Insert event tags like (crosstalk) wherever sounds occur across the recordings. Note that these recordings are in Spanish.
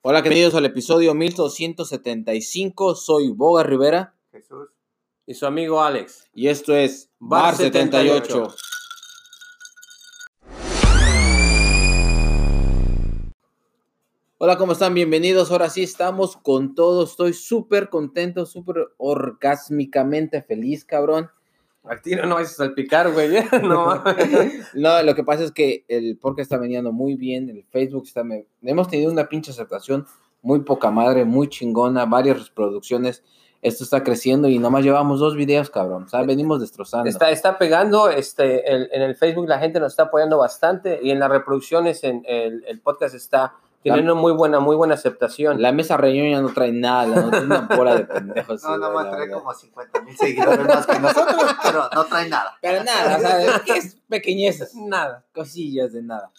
Hola, bienvenidos al episodio 1275. Soy Boga Rivera Jesús. y su amigo Alex. y esto es Bar Bar 78. 78. Hola, ¿cómo están? Bienvenidos. Ahora sí estamos con todo. Estoy súper contento, súper orgásmicamente feliz, cabrón. A ti no, vas a salpicar, güey. (laughs) No. No, lo que pasa es que el podcast está veniendo muy bien, el Facebook está... Hemos tenido una pinche aceptación muy poca madre, muy chingona, varias reproducciones. Esto está creciendo y nomás llevamos dos videos, cabrón. O sea, venimos destrozando. está, está pegando, este, el- en el Facebook la gente nos está apoyando bastante y en las reproducciones en el, el podcast está teniendo muy buena, muy buena aceptación. La mesa reñoña no trae nada, no tiene una bola de pendejos. (laughs) No, no güey, más la trae como 50 mil seguidores más que nosotros, pero no trae nada. Pero nada, ¿sabes? ¿Qué es pequeñeces? Nada. Cosillas de nada.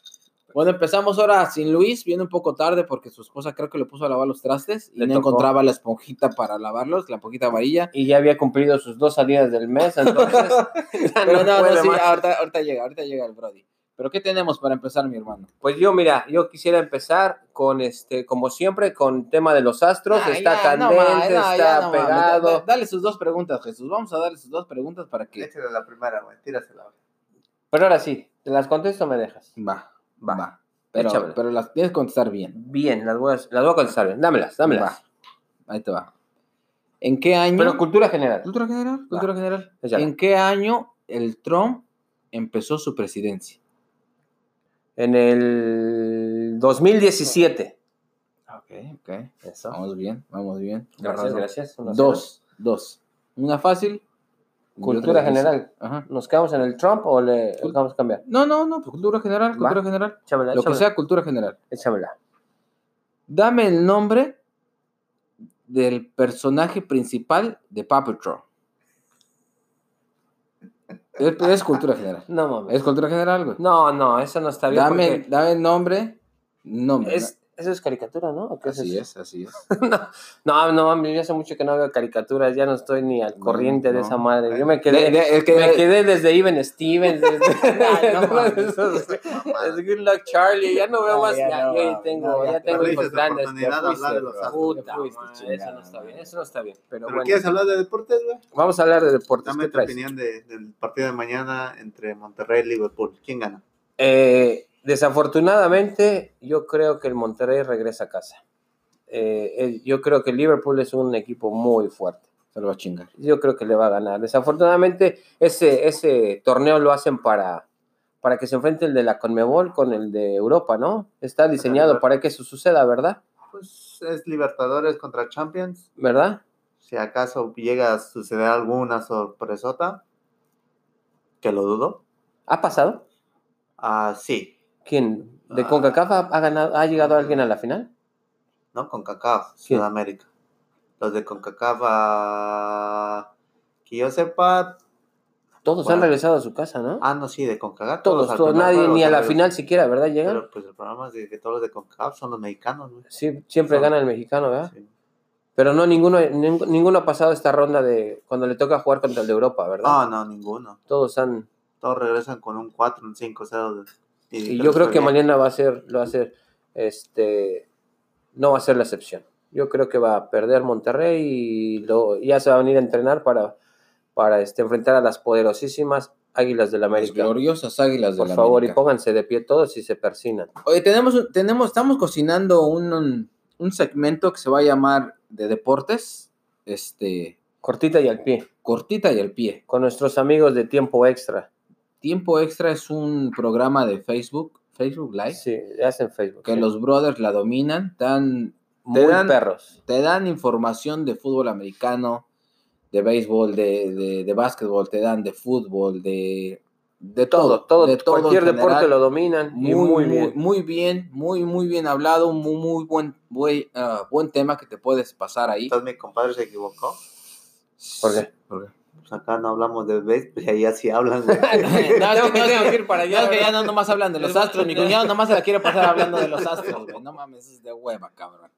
Bueno, empezamos ahora sin Luis, viene un poco tarde porque su esposa creo que le puso a lavar los trastes y Le no tocó. encontraba la esponjita para lavarlos, la esponjita amarilla. Y ya había cumplido sus dos salidas del mes, entonces. (laughs) ya Pero no, no, puede sí, ahorita llega, ahorita llega el Brody. Pero ¿qué tenemos para empezar, mi hermano? Pues yo, mira, yo quisiera empezar con este, como siempre, con tema de los astros. Ah, está ya, no candente, no, está no pegado. Da- da- Dale sus dos preguntas, Jesús. Vamos a darle sus dos preguntas para que... Échale la primera, güey, tírasela. güey. Pero ahora sí, ¿te las contesto o me dejas? Va, Va. va. Pero, pero las tienes que contestar bien. Bien, las voy a, las voy a contestar bien. Dámelas, dámelas. Va. Ahí te va. ¿En qué año... Pero cultura general. Cultura general, cultura general. ¿En qué año el Trump empezó su presidencia? En el 2017. Ok, ok. Eso. Vamos bien, vamos bien. Gracias, gracias. Cero. Dos, dos. Una fácil. Cultura general. Ajá. ¿Nos quedamos en el Trump o le vamos a cambiar? No, no, no, pues cultura general, cultura Va. general. Échamela, Lo que sea cultura general. Échamela. Dame el nombre del personaje principal de Paw Patrol. Es, es cultura general. No mames. Es cultura general, güey. No, no, eso no está bien. Dame, porque dame nombre. Nombre. es, eso es caricatura, ¿no? ¿O qué así es, así es. (laughs) No, no, mames, yo hace mucho que no veo caricaturas, ya no estoy ni al No, corriente de no. esa madre. Yo me quedé, de- el que- me quedé desde Even Stevens, desde (laughs) Ay, no (laughs) mames. desde Good Luck Charlie, ya no veo No, más, ya ya, ya no, tengo, ya ya tengo hijos esa grandes. oportunidad de hablar de los Puta madre, eso no está bien, eso no está bien, pero ¿Pero bueno. quieres hablar de deportes, güey? Vamos a hablar de deportes, Dame ¿qué tu opinión de- del partido de mañana entre Monterrey y Liverpool. ¿Quién gana? Eh, desafortunadamente, yo creo que el Monterrey regresa a casa. Eh, yo creo que el Liverpool es un equipo muy fuerte. Se lo va a chingar. Yo creo que le va a ganar. Desafortunadamente, ese, ese torneo lo hacen para, para que se enfrente el de la Conmebol con el de Europa, ¿no? Está diseñado para que eso suceda, ¿verdad? Pues es Libertadores contra Champions. ¿Verdad? Si acaso llega a suceder alguna sorpresota, que lo dudo. ¿Ha pasado? Ah, sí, ¿Quién? ¿De Ah. CONCACAF ha, ha ganado, ha llegado alguien a la final? ¿no? Con CACAF, ¿Quién? Sudamérica. Los de CONCACAF, ah, que yo sepa, Todos Bueno. han regresado a su casa, ¿no? ah, no, sí, de CONCACAF. todos, todos, primer nadie ni a la final siquiera, ¿verdad? Llegan. Pero pues el problema es de que todos los de CONCACAF son los mexicanos, güey. Sí, siempre Son- gana el mexicano, ¿verdad? Sí. Pero no, ninguno, ning- ninguno ha pasado esta ronda de cuando le toca jugar contra el de Europa, ¿verdad? No, no, ninguno. Todos han... Todos regresan con un 4, un 5, 0. Y yo creo que mañana va a ser, lo va a ser, este, no va a ser la excepción. Yo creo que va a perder Monterrey y lo, ya se va a venir a entrenar para, para este, enfrentar a las poderosísimas Águilas del Las América. gloriosas águilas de Por la favor, y América. pónganse de pie todos y se persinan. Oye, tenemos, tenemos, estamos cocinando un, un, un segmento que se va a llamar de deportes. Este, Cortita y al pie, cortita y al pie. con nuestros amigos de tiempo extra. Tiempo Extra es un programa de Facebook, Facebook Live, Sí, hacen Facebook. que sí. los brothers la dominan, dan, Muy te dan- perros. te dan información de fútbol americano, de béisbol, de, de, de básquetbol, te dan de fútbol, de, de todo, Todo, todo, de todo cualquier deporte lo dominan muy, y muy, muy, bien. muy bien, muy, muy bien hablado, muy, muy buen, buen, ah, buen tema que te puedes pasar ahí. Entonces mi compadre se equivocó. ¿Por qué? Pues acá no hablamos de béisbol y ahí así hablan. (laughs) No, no, tengo que ir para allá, No, es que ya no nomás hablan de los astros. Mi cuñado nomás se la quiere pasar hablando de los astros, güey. No mames, es de hueva, cabrón.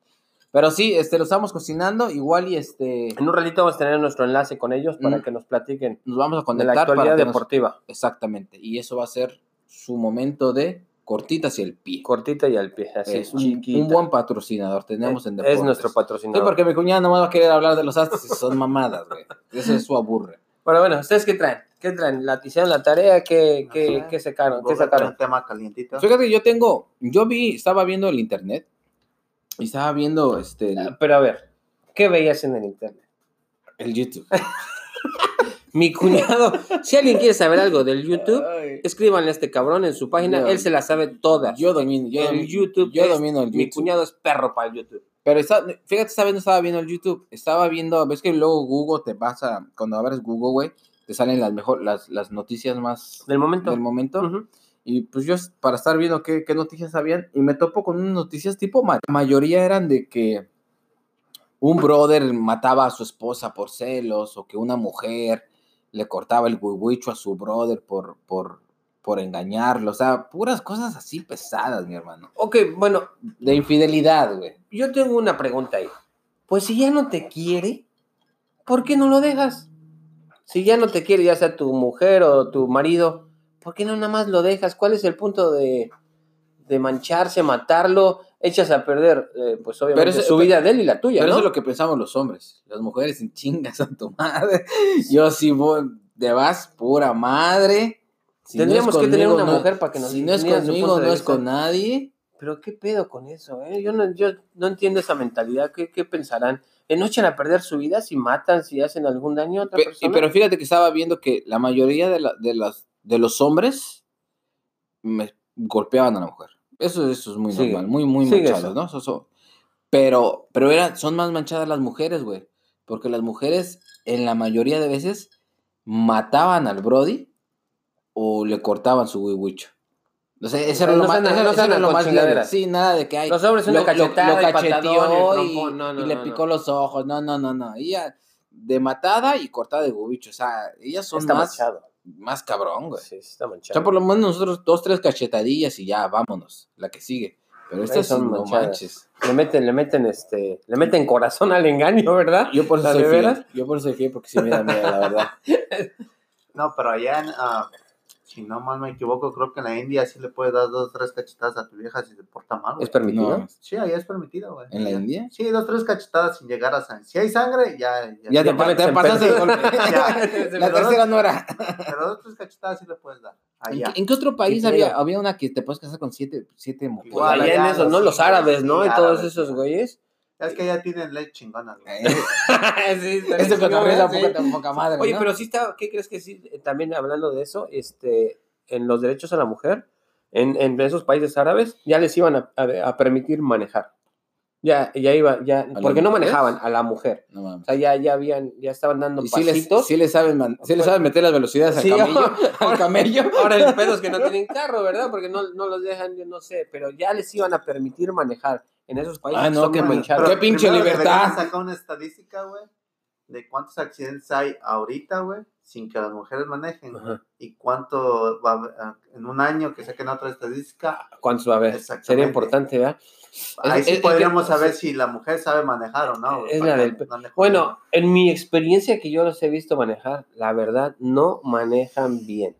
Pero sí, este, lo estamos cocinando. Igual y este, En un ratito vamos a tener nuestro enlace con ellos para Mm. que nos platiquen nos vamos a de la conectar actualidad para que nos- deportiva. Exactamente. Y eso va a ser su momento de cortita hacia el pie. Cortita y al pie, así, es un, chiquita. un buen patrocinador tenemos en es deportes. nuestro Sí, patrocinador. porque mi cuñada no va a querer hablar de los astros y son mamadas, güey. Eso es su aburre. Bueno, bueno, ¿ustedes qué traen? ¿Qué traen? ¿La hicieron la tarea? ¿Qué, No qué, qué sacaron? ¿Qué sacaron? el tema calientito. Fíjate, yo tengo, yo vi, estaba viendo el internet y estaba viendo este, el, Ah, Pero a ver, ¿qué veías en el internet? el YouTube. (laughs) Mi cuñado, si alguien quiere saber algo del YouTube, escríbanle a este cabrón en su página, Yo- él se las sabe todas. Yo domino, yo, el domino- YouTube, yo es- domino el mi YouTube. cuñado es perro para el YouTube. Pero está, fíjate, esta vez no estaba viendo el YouTube, estaba viendo, ves que luego Google te pasa, cuando abres Google, güey, te salen las mejor, las, las noticias más Del momento. del momento. Y pues yo para estar viendo qué, qué noticias habían, y me topo con unas noticias tipo, la mayoría eran de que un brother mataba a su esposa por celos, o que una mujer le cortaba el huihuicho a su brother por, por, por engañarlo, o sea, puras cosas así pesadas, mi hermano. Ok, bueno, De infidelidad, güey. yo tengo una pregunta ahí. Pues si ya no te quiere, ¿por qué no lo dejas? Si ya no te quiere, ya sea tu mujer o tu marido, ¿por qué no nada más lo dejas? ¿Cuál es el punto de, de mancharse, matarlo? Echas a perder, eh, pues obviamente, eso- su pero- vida de él y la tuya, Pero ¿no? eso es lo que pensamos los hombres. Las mujeres en chingas a tu madre. (laughs) Yo sí voy, de vas, pura madre. Si no es Tendríamos que tener una no- mujer para que nos Si no es conmigo, no es con nadie. Pero qué pedo con eso, ¿eh? Yo no, yo no entiendo esa mentalidad. ¿Qué, qué pensarán? ¿Que no echan a perder su vida si matan, si hacen algún daño a otra Pe- y- persona? pero fíjate que estaba viendo que la mayoría de, la- de, las, de los hombres me golpeaban a la mujer. Eso, eso es muy Sigue. normal, muy, muy Sigue manchado, eso. ¿no? Eso- eso- pero pero era, son más manchadas las mujeres, güey. Porque las mujeres, en la mayoría de veces, mataban al Brody o le cortaban su huihuicho. Era No lo más, sean- eso- era lo más leve. Sí, nada de que hay. Los hombres una cachetada y patadón y y, trompón. No, no, y le picó los ojos. No, no, no, no. Ella de matada y cortada de huicho. O sea, ellas son Está más, manchado. Más cabrón, güey. Sí, sí está O manchado. sea, por lo menos nosotros dos, tres cachetadillas y ya, vámonos. La que sigue. Pero estas son no manches. Le meten, le meten este, le meten corazón al engaño, ¿verdad? Yo por eso ¿La soy fiel. Yo por eso soy fiel porque sí me da miedo, la verdad. (laughs) No, pero allá en, ah, si no mal me equivoco, creo que en la India sí le puedes dar dos, tres cachetadas a tu vieja si se porta mal. güey. ¿Es permitido? No. Sí, allá es permitido, güey. ¿En la. India? Sí, dos, tres cachetadas sin llegar a sangre. Si hay sangre, ya. Ya, Ya te, te pa- te pasaste pedo. golpe. (laughs) (laughs) Ya. La tercera no era. Pero dos, tres cachetadas sí le puedes dar. ¿En qué, en qué otro país había, había una que te puedes casar con siete, siete mujeres? Pues Igual, allá en eso, los ¿no? Los árabes, ¿no? Y todos esos güeyes. Es que ya tienen ley chingona, güey. Eh, (laughs) sí, Este cotorreo es sí. la poca, poca madre, Oye, ¿no? pero sí está, ¿qué crees que sí? También hablando de eso, este, en los derechos a la mujer, en, en esos países árabes, ya les iban a, a- a permitir manejar. Ya, ya iba, ya, porque no manejaban a la mujer. No mames. O sea, ya, ya habían, ya estaban dando Y sí les, pasitos. sí les saben, man- sí les saben meter las velocidades al Sí, camello. (laughs) al camello. (laughs) Ahora el pedo es que no tienen carro, ¿verdad? Porque no, no los dejan, yo no sé, pero ya les iban a permitir manejar en esos países. Ah, que no, muy manchado. Qué pinche libertad. sacar una estadística, güey, de cuántos accidentes hay ahorita, güey, sin que las mujeres manejen. Ajá. Y cuánto va a haber, ah, en un año que saquen otra estadística. ¿Cuántos va a haber? Sería importante, ¿verdad? Ahí Es- sí es- es podríamos que- saber si la mujer sabe manejar o no. güey, Es la que del- no Bueno, en mi experiencia que yo los he visto manejar, la verdad, no manejan bien.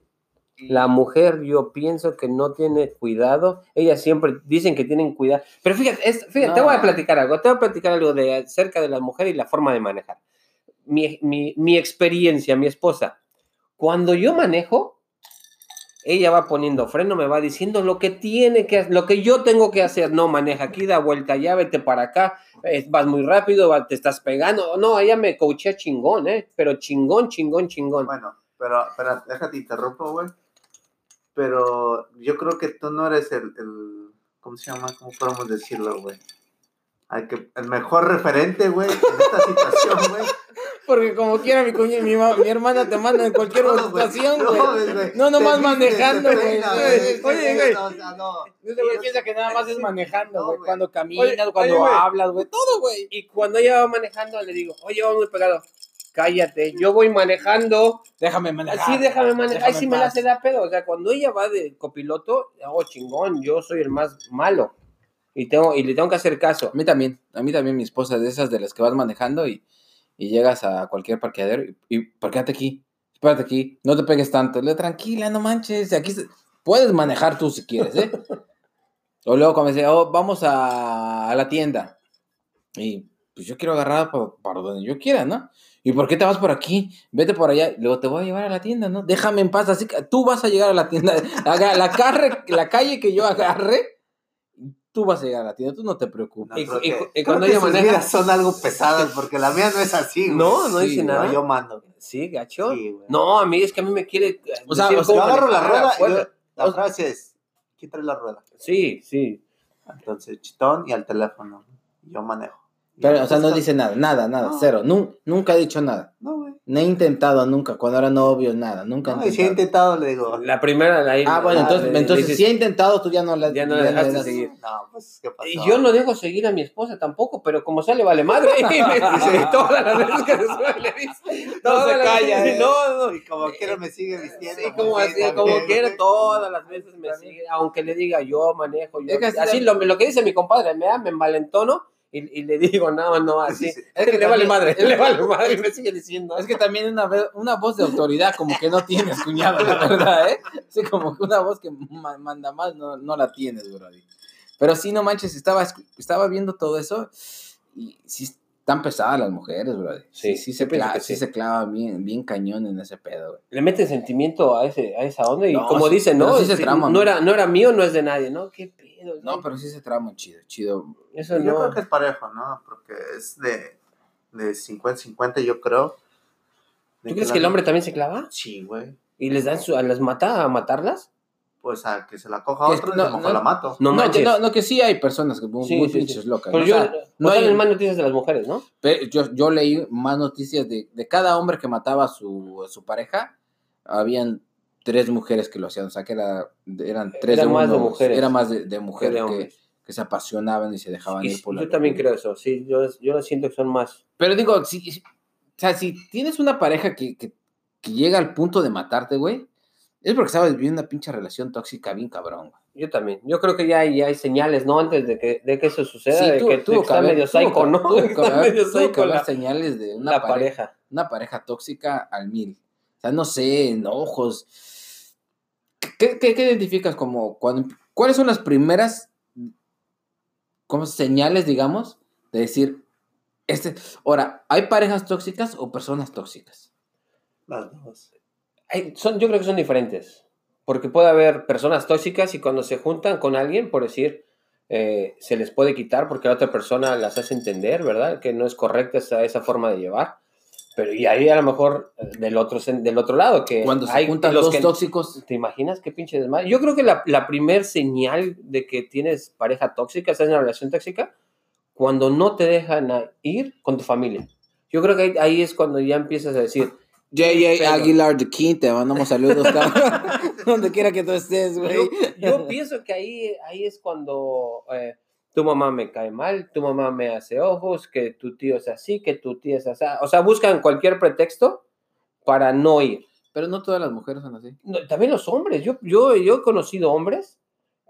La mujer, yo pienso que no tiene cuidado. Ellas siempre dicen que tienen cuidado. Pero fíjate, es- fíjate te voy a platicar algo. Te voy a platicar algo de acerca de la mujer y la forma de manejar. Mi, mi- mi experiencia, mi esposa. Cuando yo manejo, ella va poniendo freno, me va diciendo lo que tiene que lo que yo tengo que hacer. No, maneja aquí, da vuelta allá, vete para acá, eh, vas muy rápido, va- te estás pegando. No, ella me coachea chingón, ¿eh? Pero chingón, chingón, chingón. Bueno, pero, pero déjate interrumpo, güey. Pero yo creo que tú no eres el, el ¿cómo se llama? ¿Cómo podemos decirlo, güey? Hay que, el mejor referente, güey, en esta situación, (laughs) güey. Porque como quiera mi, cuña- mi, mi hermana te manda en cualquier No, situación, no, güey. güey. No, nomás manejando, güey. Oye, güey, no, o sea, no. Piensa que nada más es manejando, No, güey. Cuando caminas, Oye, cuando oye, hablas, güey. Todo, güey. Y cuando ella va manejando, le digo, oye, va muy pegado. Cállate, yo voy manejando. Déjame manejar. Así déjame manejar. Déjame sí me la hace da pedo. O sea, cuando ella va de copiloto, hago chingón, yo soy el más malo. Y, tengo, y le tengo que hacer caso. A mí también, a mí también mi esposa es de esas de las que vas manejando y, y llegas a cualquier parqueadero y, y parquéate aquí, espérate aquí, no te pegues tanto. Le tranquila, no manches, aquí se- puedes manejar tú si quieres, ¿eh? (laughs) o luego como dice, oh, vamos a, a la tienda. Y pues yo quiero agarrar por donde yo quiera, ¿no? ¿Y por qué te vas por aquí? Vete por allá. Luego te voy a llevar a la tienda, ¿no? Déjame en paz. Así que tú vas a llegar a la tienda. (laughs) Haga- La, carre- la calle que yo agarre, tú vas a llegar a la tienda. Tú no te preocupes. No, Y- y- cuando ella maneja- vidas son algo pesadas, porque la mía no es así, güey. No, no Sí, dice nada. No, yo mando. Sí, gacho. Sí, güey. no, a mí es que a mí me quiere. O sea, decir o sea, Yo agarro la rueda yo- la frase es, quítale la rueda. Sí, sí. Entonces, chitón y al teléfono. Yo manejo. Pero, o sea, no dice nada, nada, nada, No. cero. Nun- nunca ha dicho nada. No, güey. No he intentado nunca, cuando era novio, nada, nunca No, he y si he intentado. intentado, le digo. La primera, la Ah, bueno, la- entonces, le- entonces le si ha intentado, tú ya no la Ya no la dejaste seguir. No, pues, ¿qué pasó? Y yo no dejo seguir a mi esposa tampoco, pero como sale vale madre, (laughs) (laughs) y me dice todas las veces que se sube le dice, No todas se calla, veces, eh. No, no, Y como quiera me sigue vistiendo. Sí, como así, sí, como quiera, todas las veces me sigue, aunque le diga yo manejo, yo, Es que así lo, lo que dice mi compadre, me da, me envalentono y, y le digo, no, no, así, Sí, es que le vale madre, (laughs) le vale madre y me sigue diciendo. Es que también una, una voz de autoridad como que no tienes, cuñado, la verdad, ¿eh? Sí, como que una voz que ma- manda más no, no la tienes, brody. Pero sí, no manches, estaba, estaba viendo todo eso y sí están pesadas las mujeres, brody. Sí, Sí, sí, se, pienso cla- que sí sí. se clava bien, bien cañón en ese pedo, güey. le meten sentimiento a ese a esa onda y No, como sí, dicen, no, sí se Sí, traman. no era no era mío, no es de nadie, ¿no? Qué pedo. No, pero sí se trama chido, chido. eso Yo no. creo que es parejo, ¿no? Porque es de, de 50-50, yo creo. ¿Tú crees la- que el hombre también se clava? Sí, güey. ¿Y les dan su, a las mata a matarlas? Pues a que se la coja es- otro y no, a lo mejor no. la mato. No, No, que no, no, que sí hay personas que Sí, muy sí, pinches sí. locas. Pero ¿no? yo, O sea, no hay- más noticias de las mujeres, ¿no? Pero yo, yo leí más noticias de, de cada hombre que mataba a su, a su pareja, habían tres mujeres que lo hacían, o sea que era, eran tres Era de más de mujeres. Era más de, de mujeres que, se apasionaban y se dejaban Y ir por la yo también creo eso, sí, yo, yo lo siento que son más. Pero digo, si, si- o sea, si tienes una pareja que, que, que llega al punto de matarte, güey, es porque estabas viviendo una pinche relación tóxica bien cabrón, güey. Yo también. Yo creo que ya hay, ya hay señales, ¿no? Antes de que, de que eso suceda, Sí, de que, de tuvo que está haber- medio psycho, ¿no? que Está haber- medio psycho (laughs) la, señales de una la pareja, pareja. una pareja tóxica al mil. O sea, no sé, enojos. ¿Qué, qué, qué identificas como cuando, cuáles son las primeras como señales, digamos, de decir, este, ahora, ¿hay parejas tóxicas o personas tóxicas? Las dos. Hay- son, yo creo que son diferentes. Porque puede haber personas tóxicas y cuando se juntan con alguien, por decir, eh, se les puede quitar porque la otra persona las hace entender, ¿verdad? Que no es correcta esa, esa forma de llevar. Pero y ahí a lo mejor eh, del otro, del otro lado, que Cuando se hay juntan los dos que- tóxicos, ¿Te imaginas qué pinche desmadre? Yo creo que la, la primer señal de que tienes pareja tóxica, estás en una relación tóxica, cuando no te dejan ir con tu familia. Yo creo que ahí, ahí es cuando ya empiezas a decir, JJ Aguilar de King, te mandamos saludos. (laughs) Donde quiera que tú estés, yo, güey. yo pienso que ahí, ahí es cuando eh, tu mamá me cae mal, tu mamá me hace ojos, que tu tío es así, que tu tía es así. O sea, buscan cualquier pretexto para no ir. Pero no todas las mujeres son así. No, también los hombres. Yo, yo, yo he conocido hombres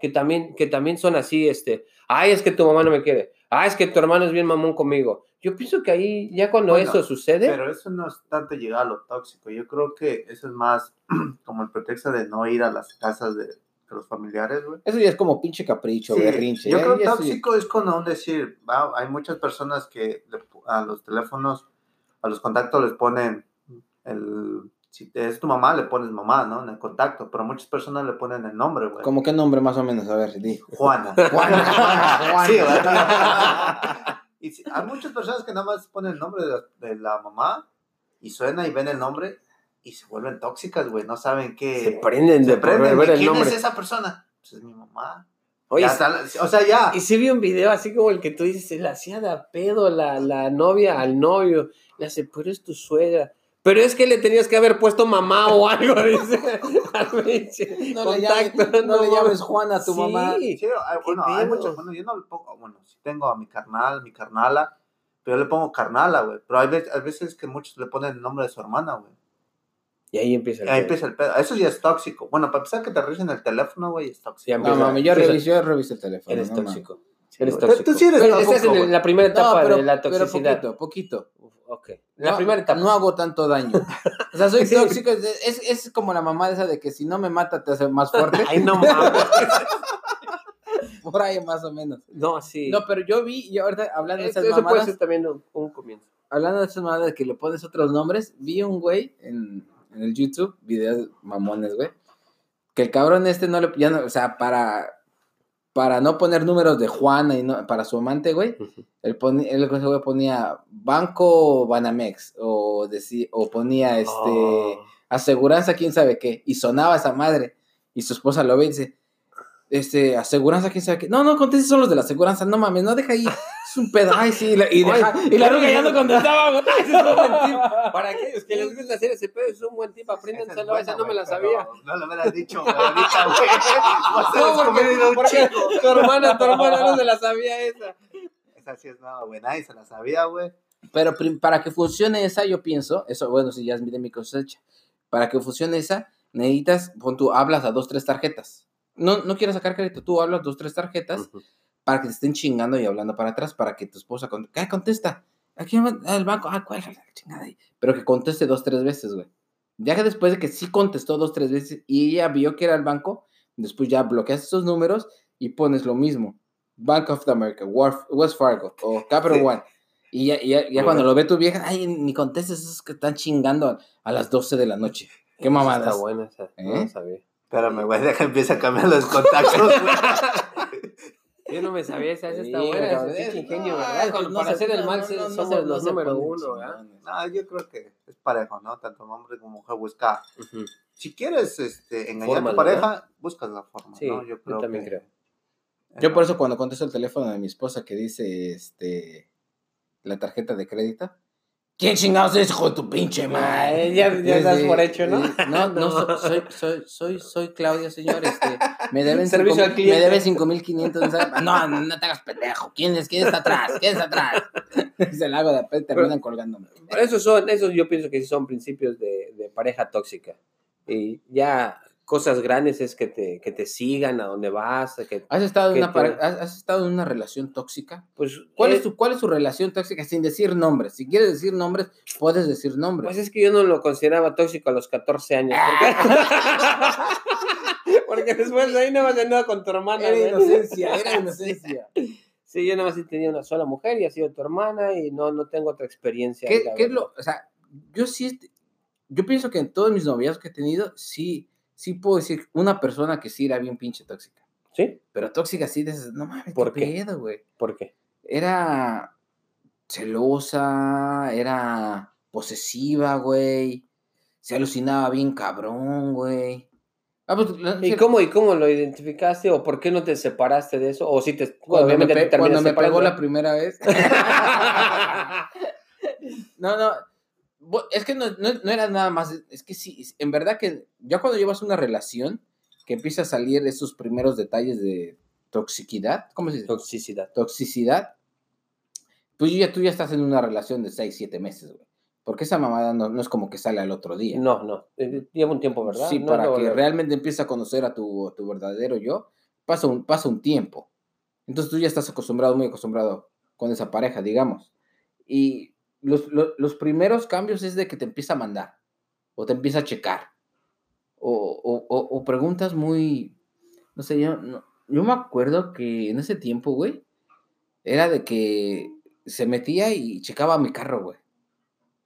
que también, que también son así, este, ay, es que tu mamá no me quiere, ay, es que tu hermano es bien mamón conmigo. Yo pienso que ahí, ya cuando Bueno, eso sucede, Pero eso no es tanto llegar a lo tóxico. Yo creo que eso es más (clears throat) como el pretexto de no ir a las casas de, de los familiares, güey. Eso ya es como pinche capricho, Sí, berrinche. Yo ya- creo que sí. tóxico es cuando un decir, va, hay muchas personas que a los teléfonos, a los contactos les ponen el, si es tu mamá, le pones mamá, ¿no? En el contacto, pero muchas personas le ponen el nombre, güey. ¿Cómo qué nombre más o menos? A ver, di. Juana. (laughs) Juana, Juana. Sí, (laughs) y si- hay muchas personas que nada más ponen el nombre de la, de la mamá y suena y ven el nombre y se vuelven tóxicas, güey. No saben qué. se prenden de se prenden. por ver ¿Y el ¿Quién nombre. es esa persona? Pues es mi mamá. Oye, está o sea, ya. y si vi un video así como el que tú dices, se la hacía de pedo la, la novia al novio. Le hace, pero es tu suegra. Pero es que le tenías que haber puesto mamá o (laughs) algo, dice. No le llames, no le llames Juana a tu Sí. mamá. Sí, hay- bueno, hay muchos, bueno, yo no le pongo, bueno, sí tengo a mi carnal, mi carnala, pero yo le pongo carnala, güey. Pero hay veces, hay veces que muchos le ponen el nombre de su hermana, güey. Y ahí empieza el Ahí pedo. empieza el pedo. Eso ya es tóxico. Bueno, para empezar que te revisen el teléfono, güey, es tóxico. No, mami, yo reviso, yo reviso el teléfono. Eres no, tóxico. Sí, Eres tóxico. Tú sí eres Pero tóxico, estás en güey. la primera No, etapa pero, de la pero toxicidad. poquito, poquito. Ok. La no, primera etapa. No hago tanto daño. O sea, soy (laughs) Sí. tóxico. Es, es como la mamá esa de que si no me mata te hace más fuerte. (laughs) Ay, no mames. (laughs) Por ahí más o menos. No, sí. No, pero yo vi, y ahorita hablando de eso, esas eso puede mamadas, ser también un, un comienzo. hablando de esas mamadas de que le pones otros nombres, vi un güey en, en el YouTube, videos mamones, güey, que el cabrón este no le, ya no, o sea, para, para no poner números de Juana y no, para su amante, güey, él, güey ponía Banco Banamex, o, deci- o ponía, este, Oh. aseguranza quién sabe qué, y sonaba esa madre, y su esposa lo ve y dice, este, aseguranza quién sabe qué, no, no, conteste son los de la aseguranza, no mames, no deja ahí, es un pedo, ay, sí, y la, y, deja- y la ruca ya no contestaba, güey. Ese es un buen tip. Para aquellos que les gusta hacer ese pedo, es un buen tip. Apréndenselo. Esa no me la sabía. No lo hubieras dicho, güey, ahorita, (laughs) No, porque, tu hermana, tu hermana no se la sabía esa. Esa sí es nueva, güey. Nadie se la sabía, güey. Pero para que funcione esa, yo pienso, eso, bueno, si ya es de mi cosecha, para que funcione esa, necesitas, pon tú, hablas a dos, tres tarjetas. No, no quieres sacar crédito, tú hablas dos, tres tarjetas para que te estén chingando y hablando para atrás, para que tu esposa con- ¿qué? contesta. Aquí el banco, ah, cuál la chingada ahí. Pero que conteste dos, tres veces, güey. Ya que después de que sí contestó dos, tres veces y ella vio que era el banco, después ya bloqueas esos números y pones lo mismo. Bank of America, West Fargo o Capital Sí. One. Y ya, ya, ya cuando lo ve tu vieja, ay, ni contestes esos que están chingando a, las 12 de la noche. Qué mamadas. Está buena esa. No ¿Eh? la sabía. Espérame, güey, (laughs) deja empieza a cambiar los contactos. (laughs) Yo no me sabía esa. Esa está Sí, buena. cabrón, Ese es- pinche ingenio, no, ¿verdad? no para se- hacer el mal no, somos los número uno, ¿verdad? No, yo creo que es parejo, ¿no? Tanto hombre como mujer busca. Si quieres este, engañar a tu pareja, buscas la forma, Sí, ¿no? yo, creo también que- creo. Yo por eso cuando contesto el teléfono de mi esposa que dice, este, la tarjeta de crédito, ¿quién chingados es hijo de tu pinche madre? (laughs) Ya- ya das por hecho, ¿no? No, no, No. (laughs) so- soy, soy, soy, soy Claudia, señor, este, me deben (laughs) Servicio cinco- al cliente. me debe 5500, no, no, no te hagas pendejo, ¿quién es, quién está atrás? ¿Quién está atrás? Se la hago de repente terminan colgándome. Pero esos son, esos yo pienso que sí son principios de, de pareja tóxica. Y ya cosas grandes es que te, que te sigan a donde vas, que ¿Has estado Que una, te- has, estado en una relación tóxica? pues ¿Cuál eh, es, tu, ¿Cuál es tu relación tóxica sin decir nombres? Si quieres decir nombres, puedes decir nombres. Pues es que yo no lo consideraba tóxico a los 14 años. Porque, (laughs) porque después de ahí no vas de nada con tu hermana. Era güey. inocencia, era (laughs) inocencia. Sí, yo nada más he tenido una sola mujer y ha sido tu hermana y no, no tengo otra experiencia. ¿Qué, qué es verdad. lo, o sea, yo sí, yo pienso que en todos mis noviazgos que he tenido, sí, sí puedo decir una persona que sí era bien pinche tóxica. ¿Sí? Pero tóxica sí, dices, no mames, ¿Por qué qué? pedo, güey. ¿Por qué? Era celosa, era posesiva, güey. Se alucinaba bien cabrón, güey. Ah, pues, ¿Y cómo, ¿Y cómo lo identificaste o por qué no te separaste de eso? O si te... cuando me, te cuando me pegó la primera vez. (laughs) (laughs) No, no. Es que no, no- no era nada más. Es que sí, en verdad que ya cuando llevas una relación, que empieza a salir esos primeros detalles de toxicidad, ¿cómo se dice? Toxicidad. Toxicidad. Pues ya tú ya estás en una relación de 6, 7 meses, güey. Porque esa mamada no, no es como que sale al otro día. No, no. eh, Lleva un tiempo, ¿verdad? Sí, No para que realmente empieces a conocer a tu, a tu verdadero yo, pasa un, pasa un tiempo. Entonces tú ya estás acostumbrado, muy acostumbrado con esa pareja, digamos. Y los, lo- los primeros cambios es de que te empieza a mandar, o te empieza a checar, o, o- o- o preguntas muy, no sé, yo, no- yo me acuerdo que en ese tiempo, güey, era de que se metía y checaba mi carro, güey.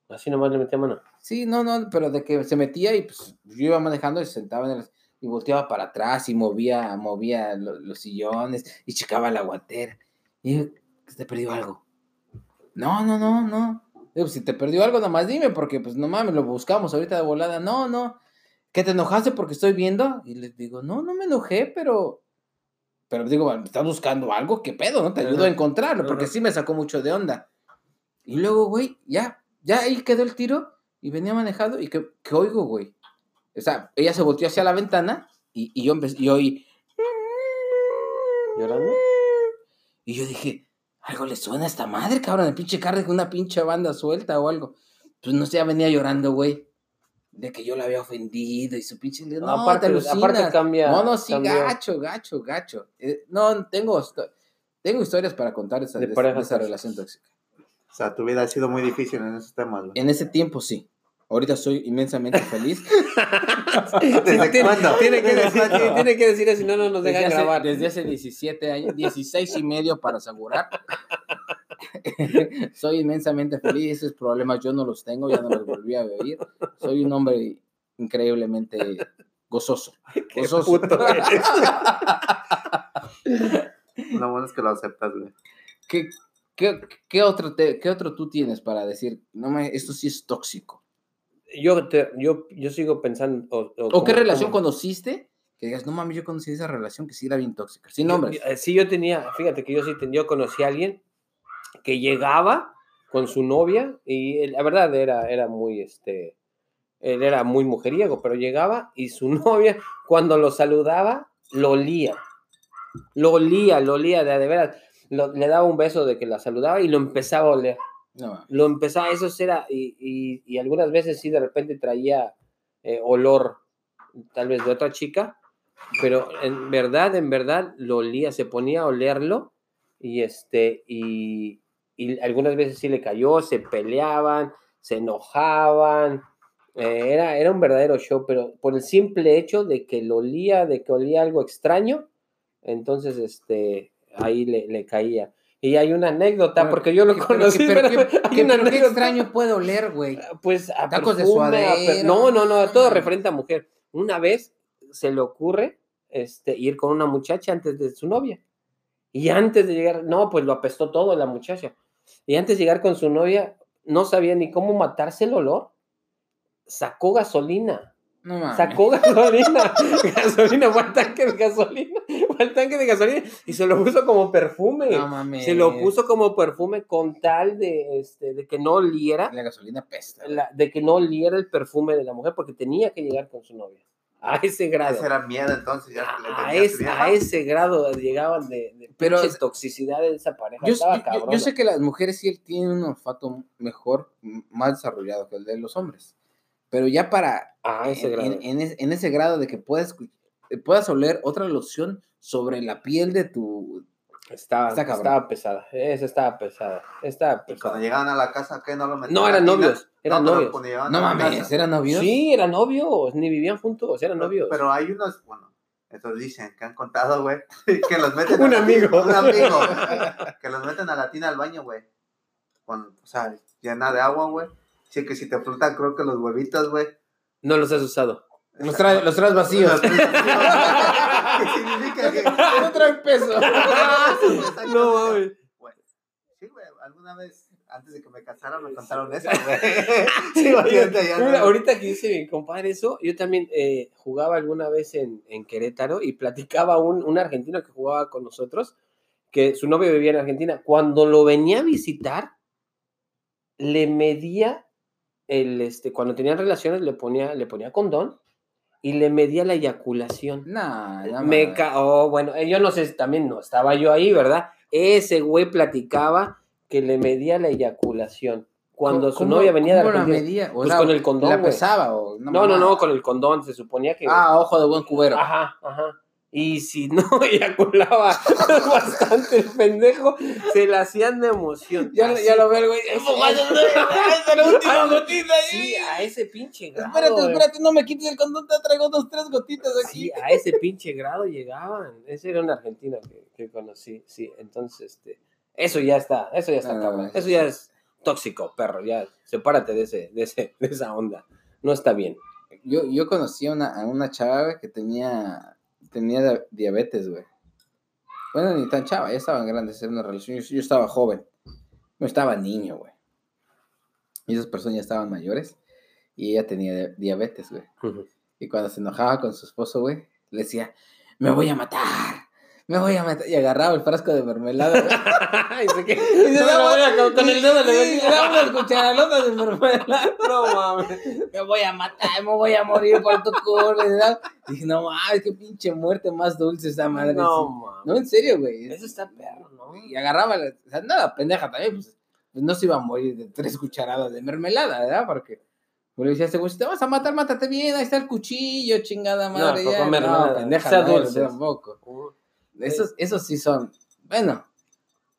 Así nomás le metí mano. Sí, no, no, pero de que se metía y pues yo iba manejando y se sentaba en el, y volteaba para atrás y movía, movía lo- los sillones y checaba la guantera. Y yo, ¿te perdió algo? No, no, no, no. Digo, si te perdió algo, nomás dime, porque pues no mames, lo buscamos ahorita de volada. No, no. ¿Que te enojaste porque estoy viendo? Y les digo, no, no me enojé, pero. Pero digo, ¿estás buscando algo? ¿Qué pedo? ¿No? Te ayudo a encontrarlo, porque sí me sacó mucho de onda. Y luego, güey, ya, ya ahí quedó el tiro y venía manejando y que, que oigo, güey. O sea, ella se volteó hacia la ventana y, y yo empecé, y oí. ¿Llorando? Y yo dije, algo le suena a esta madre, cabrón, el pinche carro con una pinche banda suelta o algo. Pues no sé, ya venía llorando, güey. De que yo la había ofendido y su pinche. No, aparte, te alucinas. aparte cambia. No, no, sí, cambió. gacho, gacho, gacho. Eh, no, tengo, tengo historias para contar esa, De de, esa- relación tóxica. O sea, tu vida ha sido muy difícil en esos temas, güey. En ese tiempo sí. Ahorita soy inmensamente feliz. (laughs) ¿Desde tiene, cuándo? Tiene que, ¿Desde decir, tiene que decir eso, si no, no nos Desde dejan hace, grabar. desde hace 17 años, 16 y medio para asegurar. (laughs) Soy inmensamente feliz, esos problemas yo no los tengo, ya no los volví a vivir. Soy un hombre increíblemente gozoso. Gozoso. (laughs) Lo bueno es que lo aceptas, güey. ¿Qué, qué, qué otro te- qué otro tú tienes para decir, no me, esto sí es tóxico? Yo, te- yo, yo sigo pensando. ¿O, o ¿O como- qué relación conociste? Que digas, no mames, yo conocí esa relación que sí era bien tóxica. Sin nombres. yo- eh, sí, yo tenía, fíjate que yo sí ten- yo conocí a alguien que llegaba con su novia y la verdad era, era muy, este, él era muy mujeriego, pero llegaba y su (laughs) novia cuando lo saludaba lo olía, lo olía, lo olía de, de veras, lo- le daba un beso de que la saludaba y lo empezaba a oler, No lo empezaba, eso era, y, y- y algunas veces sí de repente traía eh, olor tal vez de otra chica, pero en verdad, en verdad lo olía, se ponía a olerlo y este, y, y algunas veces sí le cayó, se peleaban, se enojaban, eh, era, era un verdadero show, pero por el simple hecho de que lo olía, de que olía algo extraño, entonces este, ahí le, le caía. Y hay una anécdota, Bueno, porque yo lo ¿Qué- pero conocí, qué- pero pero qué- (laughs) hay qué- una pero qué anécdota. extraño puede oler, güey. Pues a Tacos de perfume, suadero. No, no, no, todo Ah. referente a mujer. Una vez se le ocurre este, ir con una muchacha antes de su novia. Y antes de llegar, no, pues lo apestó todo la muchacha. Y antes de llegar con su novia, no sabía ni cómo matarse el olor. Sacó gasolina. No mames. Sacó gasolina. (laughs) gasolina, fue al tanque de gasolina. (laughs) Al tanque de gasolina y se lo puso como perfume. No mames. se lo puso como perfume con tal de, este, de que no oliera La gasolina pesta. la- de que no oliera el perfume de la mujer porque tenía que llegar con su novia. A ese grado. Ese era miedo, entonces ya A, ese, a ese grado llegaban de, de Pero- toxicidad de esa pareja. Yo, Estaba yo- yo- sé que las mujeres sí tienen un olfato mejor, más desarrollado que el de los hombres. Pero ya para. A ese en, grado. en- en en ese grado de que puedas, eh, puedas oler otra loción sobre la piel de tu. estaba, está cabrón. estaba pesada. Esa estaba pesada. Estaba Y cuando pesada. llegaban a la casa, ¿qué? No lo metían No, a la eran tina? novios. Eran No, novios. cuando llegaban No mames, ¿eran novios? Sí, eran novios. Ni vivían juntos. Eran novios. Pero hay unos, bueno, estos dicen que han contado, güey, (laughs) que los meten (laughs) Un a amigo. un amigo, (laughs) que los meten a la tina al baño, güey, con, o sea, llena de agua, güey. Sí, que si te flotan, creo que los huevitos, güey. no los has usado. Los, traes, los traes vacíos. Los traes vacíos. (laughs) No traen peso. No mames. Güey, Sí, güey, alguna vez, antes de que me casara, me contaron eso, güey. (laughs) Sí, Oye, ahorita ya mira, no. ahorita que dice mi compadre eso, yo también eh, jugaba alguna vez en, en Querétaro y platicaba un, un argentino que jugaba con nosotros, que su novio vivía en Argentina. Cuando lo venía a visitar, le medía el, este, cuando tenían relaciones, le ponía, le ponía condón y le medía la eyaculación. Nah, no Me oh, bueno, eh, yo no sé, también no estaba yo ahí, ¿verdad? Ese güey platicaba que le medía la eyaculación. Cuando su ¿Cómo- novia venía de la medía? O Pues con el condón, ¿La pesaba o No, no, no, con el condón, se suponía que. Ah, ojo de buen cubero. Ajá, ajá. Y si no (laughs) eyaculaba (laughs) bastante el pendejo, se la hacían de emoción. Ya, lo- ya lo veo, güey. Ese- "Vamos, ese- esa es la (laughs) última gotita ahí". Sí, a ese pinche grado. Espérate, espérate, no me quites el condón, te traigo dos, tres gotitas aquí. Sí, a ese pinche grado llegaban. Ese era un argentino que, que conocí, sí. Entonces, este, eso ya está, eso ya está no, cabrón. Eso ya es tóxico, perro. Ya, sepárate de ese, de ese, de esa onda. No está bien. Yo, yo conocí a una, a una chava, que tenía, tenía dia- diabetes, güey. Bueno, ni tan chava, ya estaban grandes, era una relación. Yo, yo estaba joven, no estaba niño, güey. Y esas personas ya estaban mayores y ella tenía di- diabetes, güey. Y cuando se enojaba con su esposo, güey, le decía, me voy a matar, me voy a matar. Y agarraba el frasco de mermelada. (laughs) Y se que- (laughs) Y se No, con el dedo le daba unas cucharadotas de mermelada. (laughs) No mames. me voy a matar, me voy a morir por tu culo. y. Dije, no mames, qué pinche muerte más dulce esa madre. No mames. no, en serio, güey. Eso está perro, ¿no? Y agarraba, la- o sea, nada, pendeja también, pues, pues no se iba a morir de tres cucharadas de mermelada, ¿verdad? Porque, porque decía, "Este güey, si te vas a matar, mátate bien, ahí está el cuchillo, chingada madre. No, ya". no, pendeja, sea no, dulce. tampoco. Esos, esos sí son, bueno,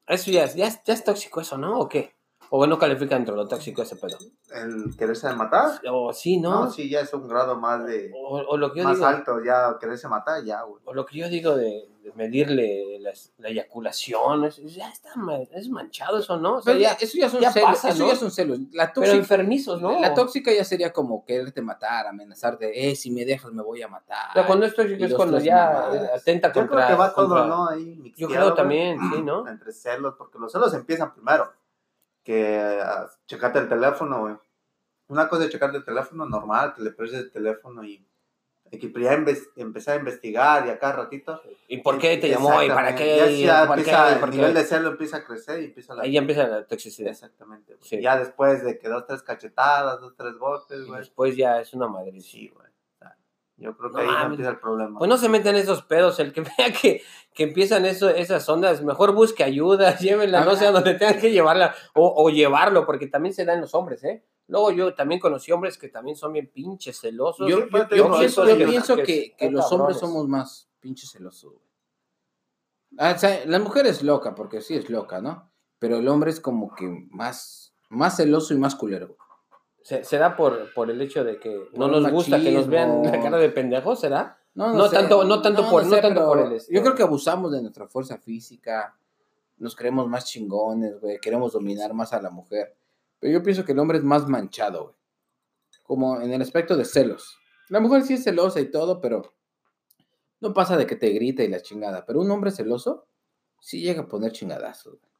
Eso ya ya, ya es tóxico eso, ¿no? ¿O qué? ¿O no califica dentro de lo tóxico ese pedo? El quererse matar. O sí, No, ¿no? sí, ya es un grado más de. O, o lo que yo Más digo, alto, ya quererse matar, ya, güey. o lo que yo digo de, de medirle la, la eyaculación, es- ya está, es manchado eso, ¿no? O sea, Pero ya, eso ya son ya celos. pasa, eso ¿no? ya son celos. La pero tóxica, enfermizos, ¿no? la tóxica ya sería como quererte matar, amenazarte. Eh, si me dejas me voy a matar. O sea, cuando es es cuando ya mamadas. eh, atenta Yo creo contra... que va todo, contra- ¿no? Ahí Yo mixteado, creo güey. también, sí, ¿no? (clears throat) Entre celos, porque los celos empiezan primero. Que ah, checarte el teléfono, güey. Una cosa es checarte el teléfono normal, que le prestes el teléfono y, que ya empezar a investigar y acá ratito. ¿Y por qué te llamó? ¿Y para qué? Ya, ¿Y ya qué? empieza, ¿Y por el qué? nivel de celo empieza a crecer y empieza la... Ahí ya empieza la toxicidad. Exactamente. Sí. Ya después de que dos, tres cachetadas, dos, tres Y güey. después ya es una madre. Sí, güey. Yo creo que No ahí empieza el problema. Pues no se meten esos pedos. El que (laughs) vea que, que empiezan eso, esas ondas, mejor busque ayuda, (laughs) llévenla, no sé a donde tengan que llevarla o, o llevarlo, porque también se da en los hombres, ¿eh? Luego yo también conocí hombres que también son bien pinches celosos. Yo, pienso, yo que los hombres somos más pinches celosos. güey. Ah, o sea, la mujer es loca, porque sí es loca, ¿no? Pero el hombre es como que más, más celoso y más culero. Se, se da por, por el hecho de que no nos gusta que nos vean la cara de pendejos, ¿será? No, No tanto- no tanto por- no tanto por el este- Yo creo que abusamos de nuestra fuerza física, nos creemos más chingones, güey, queremos dominar más a la mujer. Pero yo pienso que el hombre es más manchado, güey. Como en el aspecto de celos. La mujer sí es celosa y todo, pero no pasa de que te grita y la chingada. Pero un hombre celoso sí llega a poner chingadazos, güey.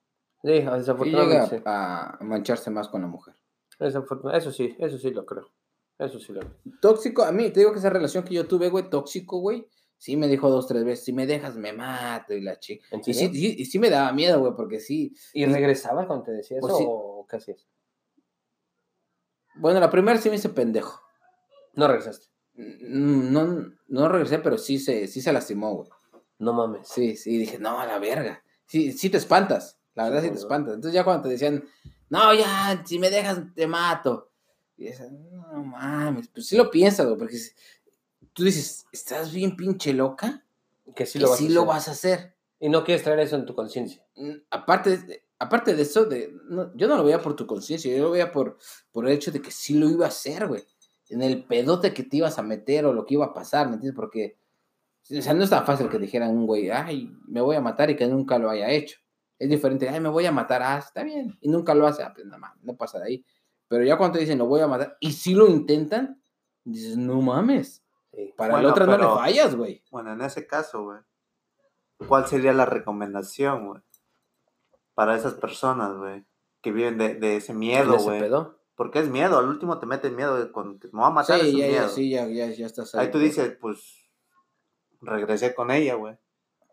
Sí, llega desafortunadamente. sí. a mancharse más con la mujer. Eso sí, eso sí lo creo. Eso sí lo creo. Tóxico, a mí te digo que esa relación que yo tuve, güey, tóxico, güey, sí me dijo dos, tres veces, si me dejas me mato y la chica. ¿En Y sí, y, y sí me daba miedo, güey, porque sí. ¿Y regresabas cuando te decía eso Pues sí. o qué hacías? Bueno, la primera sí me hice pendejo. No regresaste. Mm, No, no regresé, pero sí se, sí se lastimó, güey. No mames. Sí, sí, dije, no, a la verga. Sí, sí te espantas, la verdad sí te espantas. Entonces ya cuando te decían, no, ya, si me dejas te mato. Y dices, no mames, pues sí lo piensas, güey, porque si- tú dices, ¿estás bien pinche loca? Que sí lo vas sí a lo hacer. vas a hacer. Y no quieres traer eso en tu conciencia. Mm, aparte, de- aparte de eso, de, no, yo no lo veía por tu conciencia, yo lo veía por, por el hecho de que sí lo iba a hacer, güey. En el pedote que te ibas a meter o lo que iba a pasar, ¿me entiendes? Porque, o sea, no es tan fácil que dijeran un güey, ay, me voy a matar y que nunca lo haya hecho. Es diferente, ay, me voy a matar, ah, está bien, y nunca lo hace, ah, pues nada más, no pasa de ahí. Pero ya cuando te dicen, lo voy a matar, y si lo intentan, dices, no mames, Sí. para Bueno, el otro no le fallas, güey. Bueno, en ese caso, güey, ¿cuál sería la recomendación, güey? Para esas personas, güey, que viven de, de ese miedo, ¿Ese güey. pedo? Porque es miedo, al último te mete miedo, de con que me va a matar Sí, ya, miedo. ya, sí, ya, ya, ya estás Ahí tú dices, pues, regresé con ella, güey.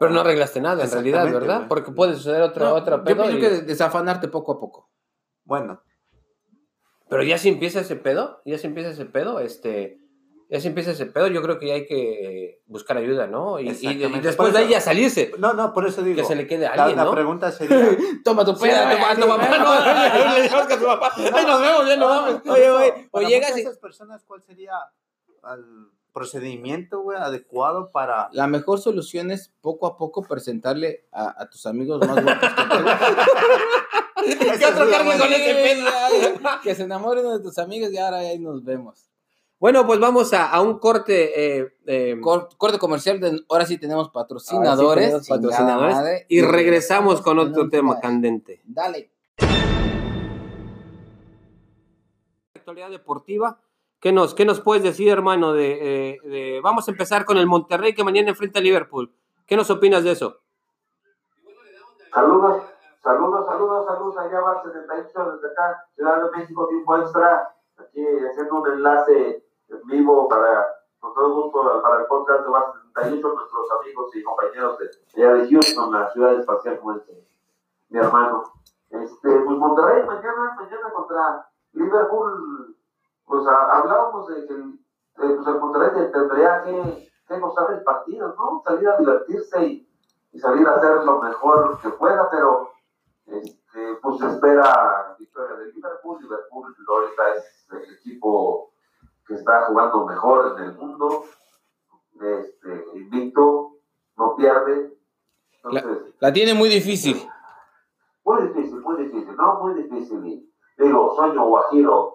Pero no arreglaste nada en realidad, ¿verdad? güey. Porque puede suceder otro, No, otro yo pedo. pienso y- que desafanarte poco a poco. Bueno, Pero ya si empieza ese pedo, ya si empieza ese pedo, este, ya si empieza ese pedo, yo creo que ya hay que buscar ayuda, ¿no? Y, y- y Exactamente. después de ahí ya salirse. no, no, por eso digo. Que se le quede a alguien, la, ¿no? pregunta sería, Toma tu pedo, a tu- a no, le a tu papá, ay, nos vemos, ya no. Por Oye, güey, o llegas y- esas personas, ¿cuál sería el procedimiento, güey, adecuado para... La mejor solución es poco a poco presentarle a, a tus amigos más guapos que tú. (laughs) ¿Qué otro con ese pedo? Que se enamoren de tus amigos y ahora ahí nos vemos. Bueno, pues vamos a, a un corte. eh, eh, Cor- corte comercial, de, ahora sí tenemos patrocinadores. sí tenemos patrocinadores, madre, y regresamos con otro tema candente. Dale. Actualidad deportiva. ¿Qué nos, qué nos puedes decir, hermano? De, eh, de- vamos a empezar con el Monterrey que mañana enfrenta a Liverpool. ¿Qué nos opinas de eso? Saludos, saludos, saludos, saludos allá va 78 desde acá, Ciudad de México, tiempo extra, aquí haciendo un enlace en vivo para, con todo gusto, para el podcast de Bar 78, nuestros amigos y compañeros de, de Houston, la ciudad espacial, como dice mi hermano. Este, pues Monterrey, mañana, mañana contra Liverpool, pues a- hablábamos de que eh, pues el Monterrey te- tendría que, que gozar el partido, ¿no? Salir a divertirse y y salir a hacer lo mejor que pueda, pero este, pues se espera victoria de Liverpool. Liverpool ahorita es el equipo que está jugando mejor en el mundo, este, invicto, no pierde. Entonces, La tiene muy difícil. muy difícil. muy difícil, ¿no? Muy difícil. Y digo, sueño guajiro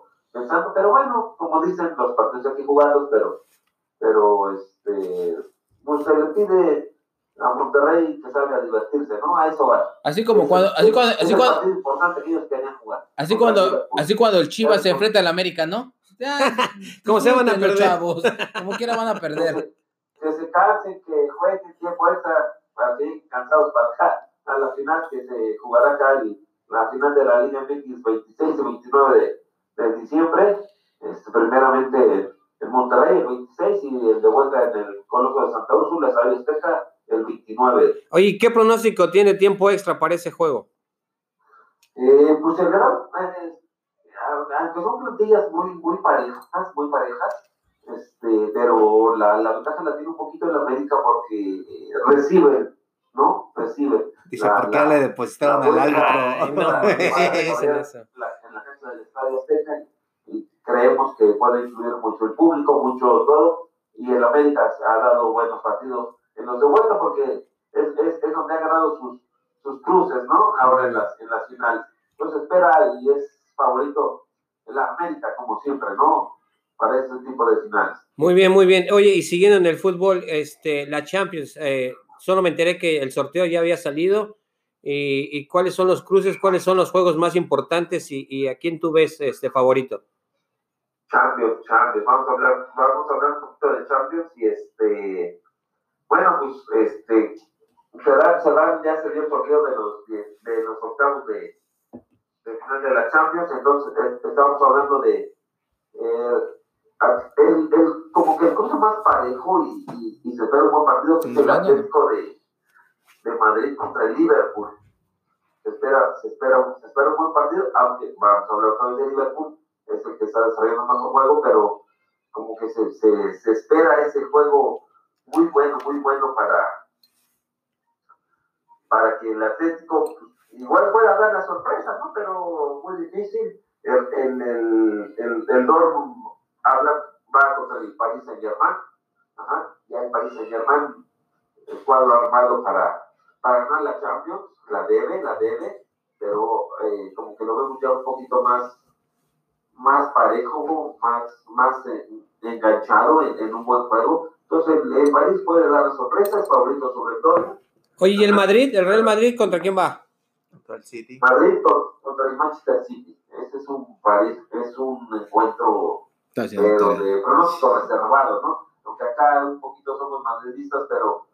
pensando, pero bueno, como dicen los partidos aquí jugados, pero, pero este, pues se le pide a Monterrey que salga a divertirse, ¿no? A eso va. Así como Es- cuando, así cuando, así cuando, importante que ellos querían jugar. así cuando, así cuando el Chivas se enfrenta al América, ¿no? Ya, (laughs) ¿Cómo se van a perder? chavos. Como quiera van a perder. que se cansen, que jueguen tiempo extra, para que cansados para acá, a la final que se jugará acá, el- la final de la Liga MX 26 y 29 de, de diciembre, este, primeramente en Monterrey el 26 y el de vuelta en el Coloso de Santa Úrsula, Estadio Azteca, el 29. Oye, ¿qué pronóstico tiene tiempo extra para ese juego? Eh, pues el gran, eh, aunque son plantillas muy, muy parejas, muy parejas, este, pero la, la ventaja la tiene un poquito el América porque eh, reciben, ¿no? Reciben. Dice, La- ¿por qué la- le depositaron al árbitro? Ay, no, la- Y creemos que puede influir mucho el público, mucho todo, y el América ha dado buenos partidos en los de vuelta porque es, es, es donde ha ganado sus, sus cruces, ¿no? Ahora en las, en las finales. Entonces espera y es favorito el América, como siempre, ¿no? Para ese tipo de finales. Muy bien, muy bien. Oye, y siguiendo en el fútbol, este, la Champions, eh, solo me enteré que el sorteo ya había salido. Y, y cuáles son los cruces, cuáles son los juegos más importantes y, y a quién tú ves este favorito? Champions, Champions, vamos a hablar, vamos a hablar un poquito de Champions y este, bueno, pues este, se da, se da- ya se dio el sorteo de los, de, de los octavos de, de final de la Champions, entonces eh, estamos hablando de eh, el, el- como que el cruce más parejo y, y, y se espera un buen partido que es el. Atlético de, de Madrid contra el Liverpool. Se espera, se espera, un- se espera un buen partido, aunque vamos a hablar vez de Liverpool, es el que está desarrollando más un juego, pero como que se, se, se espera ese juego muy bueno, muy bueno para, para que el Atlético igual pueda dar la sorpresa, ¿no? Pero muy difícil. El, el, el, el, el Dortmund habla, va contra el Paris Saint Germain, Ajá. ya el Paris Saint Germain, el cuadro armado para, para ganar la Champions, la debe, la debe, pero eh, como que lo vemos ya un poquito más más parejo, más, más eh, enganchado en, en un buen juego. Entonces, el, el París puede dar sorpresas, favorito sobre todo. Oye, ¿y el Madrid? ¿El Real Madrid contra quién va? Contra el City. Madrid con- contra el Manchester City. Ese es un París, es un encuentro tarea. de pronóstico reservado, ¿no? Aunque acá un poquito somos madridistas, pero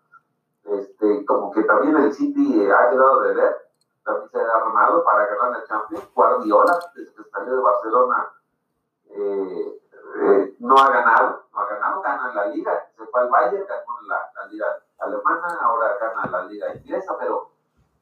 este, como que también el City ha quedado de ver, también se ha armado para ganar la Champions. Guardiola, desde que salió de Barcelona, eh, eh, no ha ganado, no ha ganado, gana la Liga, se fue al Bayern, ganó la, Liga alemana, ahora gana la Liga inglesa, pero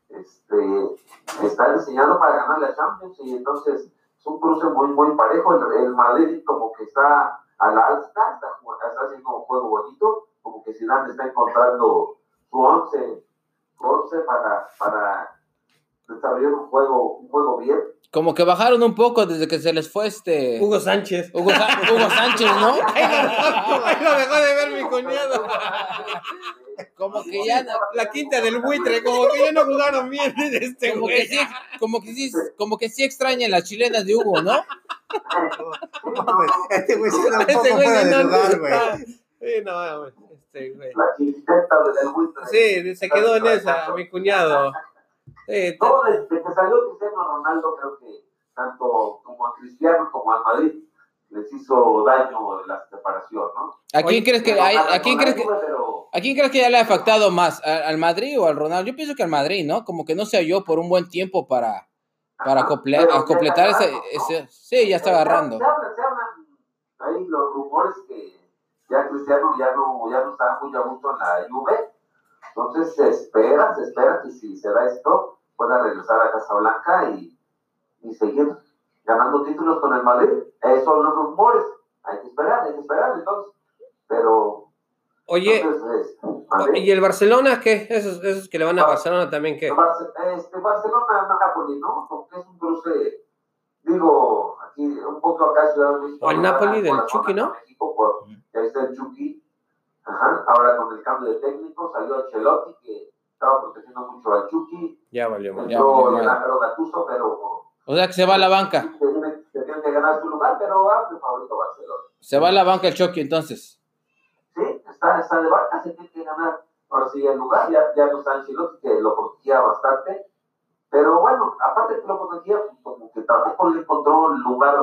este, está diseñado para ganar la Champions y entonces es un cruce muy, muy parejo. El, el Madrid como que está a la alta, está, está haciendo un juego bonito, como que Zidane está encontrando su once, su once para, para desarrollar un juego, un juego bien. Como que bajaron un poco desde que se les fue este Hugo Sánchez. Hugo, Sa- Hugo Sánchez, ¿no? (laughs) Ahí lo dejó de ver mi cuñado. Como que ya no- La quinta del buitre, como que ya no jugaron bien este como que güey. sí, como que sí, como que sí extrañan las chilenas de Hugo, ¿no? (laughs) Este güey sí era un poco güey fuera sí de no lugar, está. güey. Sí, no, este güey. Sí, se quedó en esa, mi cuñado. Sí, No, desde que salió Cristiano Ronaldo, creo que tanto como a Cristiano como al Madrid les hizo daño la separación, ¿no? ¿A quién Oye, crees que hay- a quién crees que pero- ¿A quién crees que ya le ha afectado más? ¿A- ¿Al Madrid o al Ronaldo? Yo pienso que al Madrid, ¿no? Como que no se halló por un buen tiempo para, para Ajá, comple- pero completar ese, agarrando, ¿no? ese- Sí, ya está agarrando. Se, hablan, se hablan ahí los rumores que ya Cristiano ya no, ya no está muy a gusto en la Juve. Entonces se espera, se espera que si se da esto, pueda regresar a Casablanca y, y seguir ganando títulos con el Madrid. Esos son los rumores. Hay que esperar, hay que esperar entonces. Pero Oye, entonces, es, Madrid. ¿y el Barcelona qué? Esos, esos que le van a Barcelona también qué? Este, Barcelona, Napoli, ¿no? Porque es un cruce, digo, un poco acá Ciudad de México. O el. Napoli del Chucky, ¿no? de México, por, ahí está el Chucky. Ajá. Ahora con el cambio de técnico salió Ancelotti, que estaba protegiendo mucho al Chucky, Ya valió. Ya, valió pero O sea que se va a la banca. tienen, tienen que ganar su lugar, pero amplio favorito Barcelona. Se va a la banca el Chucky entonces. Sí, está, está de banca, se tiene que ganar. Ahora sí, el lugar, ya, ya no está Ancelotti, que lo protegía bastante. Pero bueno, aparte que lo protegía, como que tampoco le encontró el lugar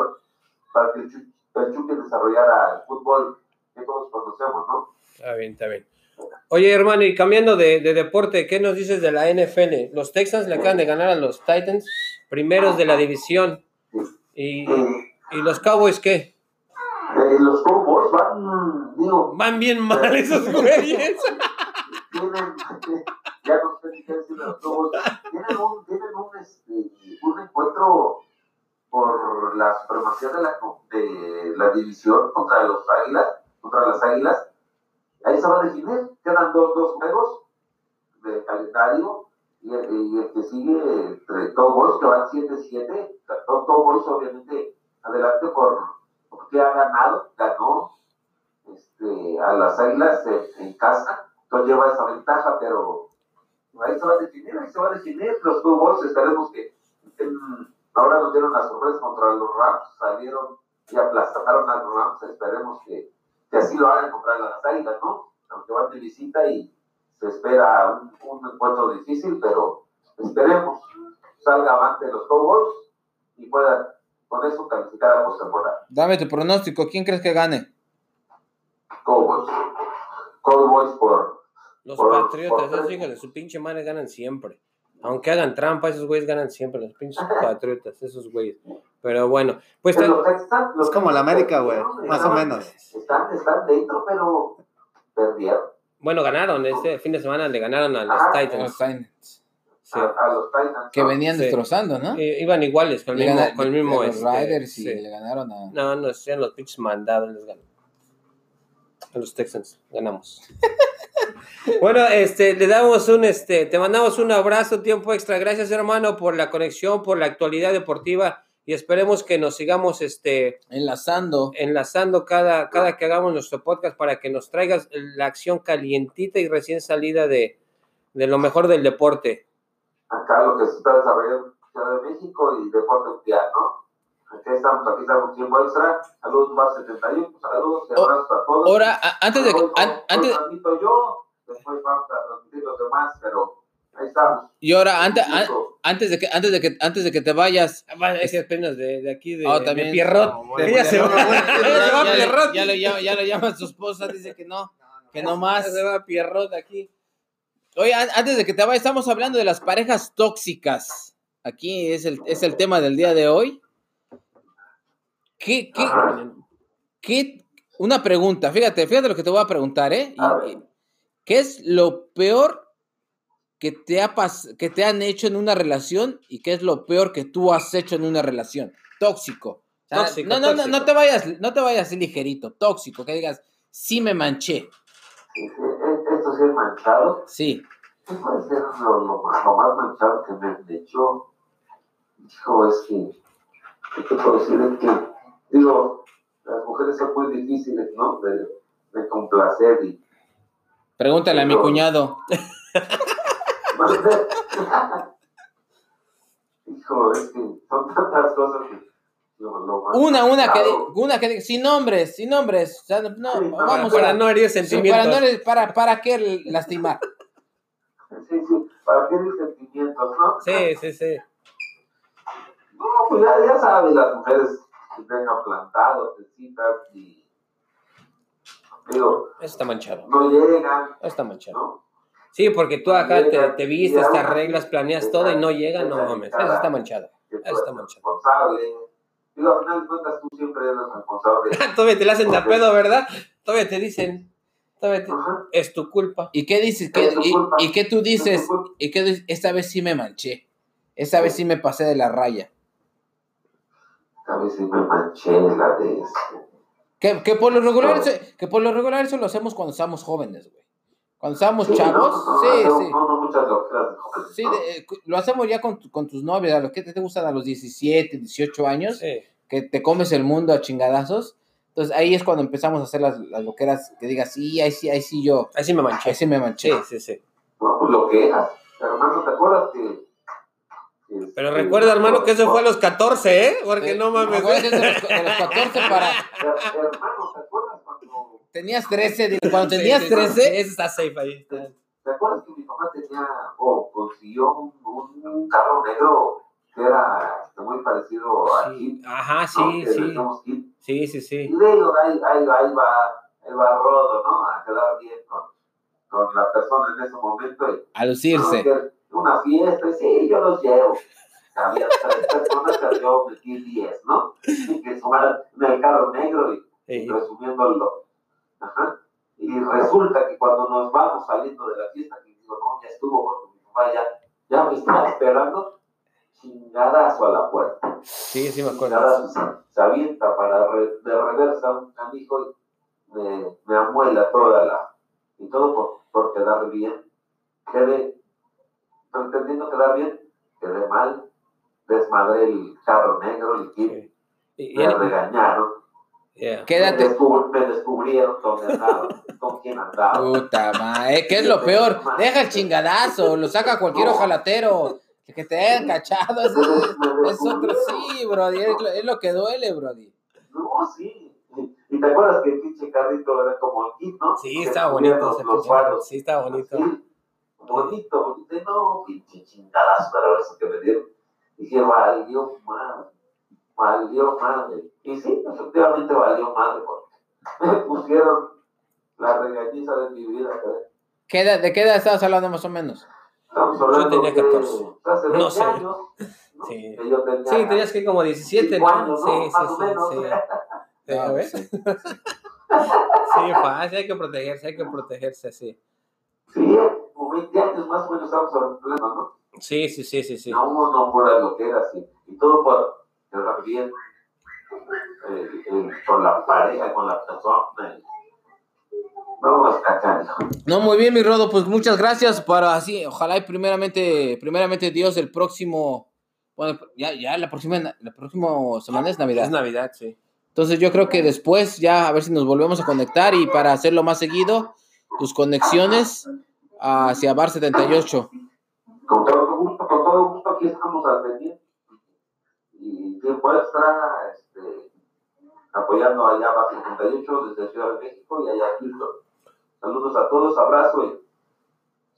para que el Chucky, desarrollara el fútbol que todos conocemos, ¿no? Está bien, está bien. Oye, hermano, y cambiando de, de deporte, ¿qué nos dices de la NFL? Los Texans le acaban de ganar a los Titans, primeros de la división. ¿Y, Eh, y los Cowboys qué? eh, los Cowboys van, digo, Van bien mal esos güeyes. (laughs) tienen, ya no sé ni qué decir de los Cowboys, tienen un, tienen un, este, un encuentro por la supremacía de la, de la división contra los Águilas, contra las Águilas. Ahí se va a definir, quedan dos, dos juegos de calendario y, el- y que sigue entre Cowboys que van 7-7, Todos Cowboys obviamente adelante por porque ha ganado, ganó este, a las Águilas en casa, entonces lleva esa ventaja, pero ahí se va a definir, ahí se va a definir. Los Cowboys esperemos que en- ahora nos dieron la sorpresa contra los Rams, salieron y aplastaron a los Rams, esperemos que, que así lo hagan contra las Águilas, ¿no? Aunque van de visita y se espera un, un encuentro difícil, pero esperemos salga avante los Cowboys y puedan con eso calificar a postemporada. Dame tu pronóstico. ¿Quién crees que gane? Cowboys. Cowboys por. Los Por- Patriotas, por- esos hijos de su pinche madre ganan siempre. Aunque hagan trampa, esos güeyes ganan siempre, los pinches (laughs) Patriotas, esos güeyes. Pero bueno, pues Pero los Texans, los Es como la América, güey, más o no, menos. Están, están dentro, pero perdieron. bueno, ganaron este fin de semana, le ganaron a los Ah, Los Titans. Titans. Sí. A, a los Titans. Que venían Sí. destrozando, ¿no? I- Iban iguales con el mismo, con el mismo a los este, Riders y sí. le ganaron a. No, no, sean los pinches mandados, les ganan. A los Texans, ganamos. (laughs) bueno, este, le damos un, este, te mandamos un abrazo, tiempo extra. Gracias, hermano, por la conexión, por la actualidad deportiva y esperemos que nos sigamos, este, Enlazando. enlazando cada, cada que hagamos nuestro podcast para que nos traigas la acción calientita y recién salida de, de lo mejor del deporte. Acá lo que se está desarrollando en México y Deporte Mundial, ¿no? Aquí estamos, aquí estamos, tiempo extra. Saludos, Bar 71. Saludos y O- abrazos a todos. Ahora, antes de que. Hoy- an- hoy antes, transmito yo, después vamos a transmitir los demás, pero ahí estamos. y ahora, antes, an- antes de que, antes de que, antes de que te vayas. Es que apenas de, de aquí, de, Ah, de también. Pierrot. No, bueno, Ella se ya no, (laughs) se va a ya, Pierrot. ya lo llama, ya lo llama su esposa, dice que no, que no más. Se va a Pierrot aquí. Oye, an- antes de que te vayas, estamos hablando de las parejas tóxicas. Aquí es el, es el tema del día de hoy. ¿Qué, qué, qué- una pregunta, fíjate, fíjate lo que te voy a preguntar, ¿eh? ¿Qué es lo peor que te, ha pas- que te han hecho en una relación y qué es lo peor que tú has hecho en una relación? Tóxico. Tóxico, no, no, no, tóxico. no te vayas, no te vayas ligerito, tóxico, que digas, sí me manché, Esto sí es manchado. sí. ¿Qué puede ser lo, lo, lo más manchado que me han hecho? Hijo, es que, ¿qué te puedo decir? Es que, digo, las mujeres son muy difíciles, ¿no? De, de complacer y... Pregúntale a mi cuñado. (laughs) Hijo, es que son tantas cosas que... Lo más Una, una que, una que diga, sin nombres, sin nombres. O sea, no, Sí, vamos Para, a no herir sentimientos. para, no para, ¿Para qué lastimar? Sí, sí, para qué mis sentimientos, ¿no? Sí, sí, sí. No, pues ya, ya sabes, las mujeres que dejan plantados, te citas y... Digo, está manchado. no llegan, Eso está manchado. ¿no? Sí, porque tú acá te, te vistes, te arreglas, planeas todo y no llega, no mames. Eso está manchado. Eso está manchado. responsable. Digo, al final de cuentas, tú siempre eres responsable. (laughs) Todavía te la hacen de pedo, ¿verdad? Todavía te dicen, todavía te- es tu culpa. ¿Y qué dices? ¿Qué- Es tu y, qué tú dices? ¿Y qué dices? Esta vez sí me manché. Esta vez sí me pasé de la raya. Veces me manché la de. Que, que por lo regular, que por lo regular eso lo hacemos cuando estamos jóvenes, güey. Cuando estábamos Sí, chavos, no, no, sí, no, sí. No, no, muchas locuras de jóvenes, Sí, ¿no? de- eh, lo hacemos ya con, con tus novias, a los que te, te gustan a los 17, 18 años, Sí. que te comes el mundo a chingadazos. Entonces ahí es cuando empezamos a hacer las, las loqueras que digas, sí, ahí sí, ahí sí yo, Así me manché. ahí sí me manché. Sí, sí, sí. No, pues lo que eras. Hermano, ¿te acuerdas que... Pero recuerda, hermano, que eso fue a los 14, ¿eh? Porque no mames. Acuérdate de los, de los 14 para... Her- Hermano, ¿te acuerdas cuando... Tenías 13, digo, cuando tenías Sí, sí, sí, 13... Ese está safe ahí. ¿Te acuerdas que mi papá tenía, o consiguió un, carro negro que era este, muy parecido a Jeep? Ajá, ¿no? sí, sí. Sí, sí, sí. Y digo, ahí, ahí, ahí va, ahí va Rodo, ¿no? A quedar bien con, con la persona en ese momento. Y, A ¿no? lucirse. Una fiesta, y sí, yo los llevo. Había tres personas que yo metí 10, ¿no? Y que sumaron en el carro negro y Sí. resumiéndolo. Ajá. Y resulta que cuando nos vamos saliendo de la fiesta, que digo, no, ya estuvo, porque mi papá ya, ya me estaba esperando, chingadazo a la puerta. Sí, sí me acuerdo. Chingadazo, se, se avienta para re- de reversa un canijo y me, me amuela toda la. Y todo por, por quedar bien. Quedé, pretendiendo quedar bien, quedé mal, desmadré el carro negro, el kit, Sí. Me regañaron. yeah. Me, Quédate... me descubrieron dónde andaba, con quién andaba. Puta madre, ¿qué es lo peor? Deja el chingadazo, lo saca cualquier ojalatero. Que te hayan cachado, eso es, es otro, sí, brody, es lo, es lo que duele, brody. No, sí. Y te acuerdas que el pinche carrito era como el kit, ¿no? Sí, Que estaba subían bonito los- ese los. Sí, estaba bonito. Sí, bonito, bonito. Y no, pinche chingadas para eso que me dieron. Dije, valió madre. Valió madre. Y sí, efectivamente valió madre porque (laughs) me pusieron la regañiza de mi vida. ¿eh? ¿Qué edad- ¿De qué edad estabas hablando más o menos? Estamos hablando tenía de 14. hace 20 No sé. años. ¿no? (laughs) Sí. Que yo tenía Sí, tenías que como 17, cinco ¿no? años, ¿no? Sí, sí, Más o sí, menos. sí. (laughs) ¿eh? Sí, a Ah, ver. sí. Sí, fácil, hay que protegerse, hay que protegerse, sí. Sí, como 20 años más o menos estamos hablando, ¿no? Sí, sí, sí, sí, sí. No, no por lo que era así. Y todo por quedar bien eh, eh, con la pareja, con la persona. Vamos hijo. No, muy bien, mi Rodo, pues muchas gracias para así, ojalá y primeramente, primeramente Dios, el próximo, bueno, ya, ya la próxima, la próxima semana es Navidad. Es Navidad, sí. Entonces yo creo que después ya a ver si nos volvemos a conectar y para hacerlo más seguido, tus conexiones hacia Bar 78. Con todo gusto, con todo gusto, aquí estamos al pendiente. Y tiempo extra, este, apoyando allá a 78 desde Ciudad de México y allá a Houston. Saludos a todos, abrazo y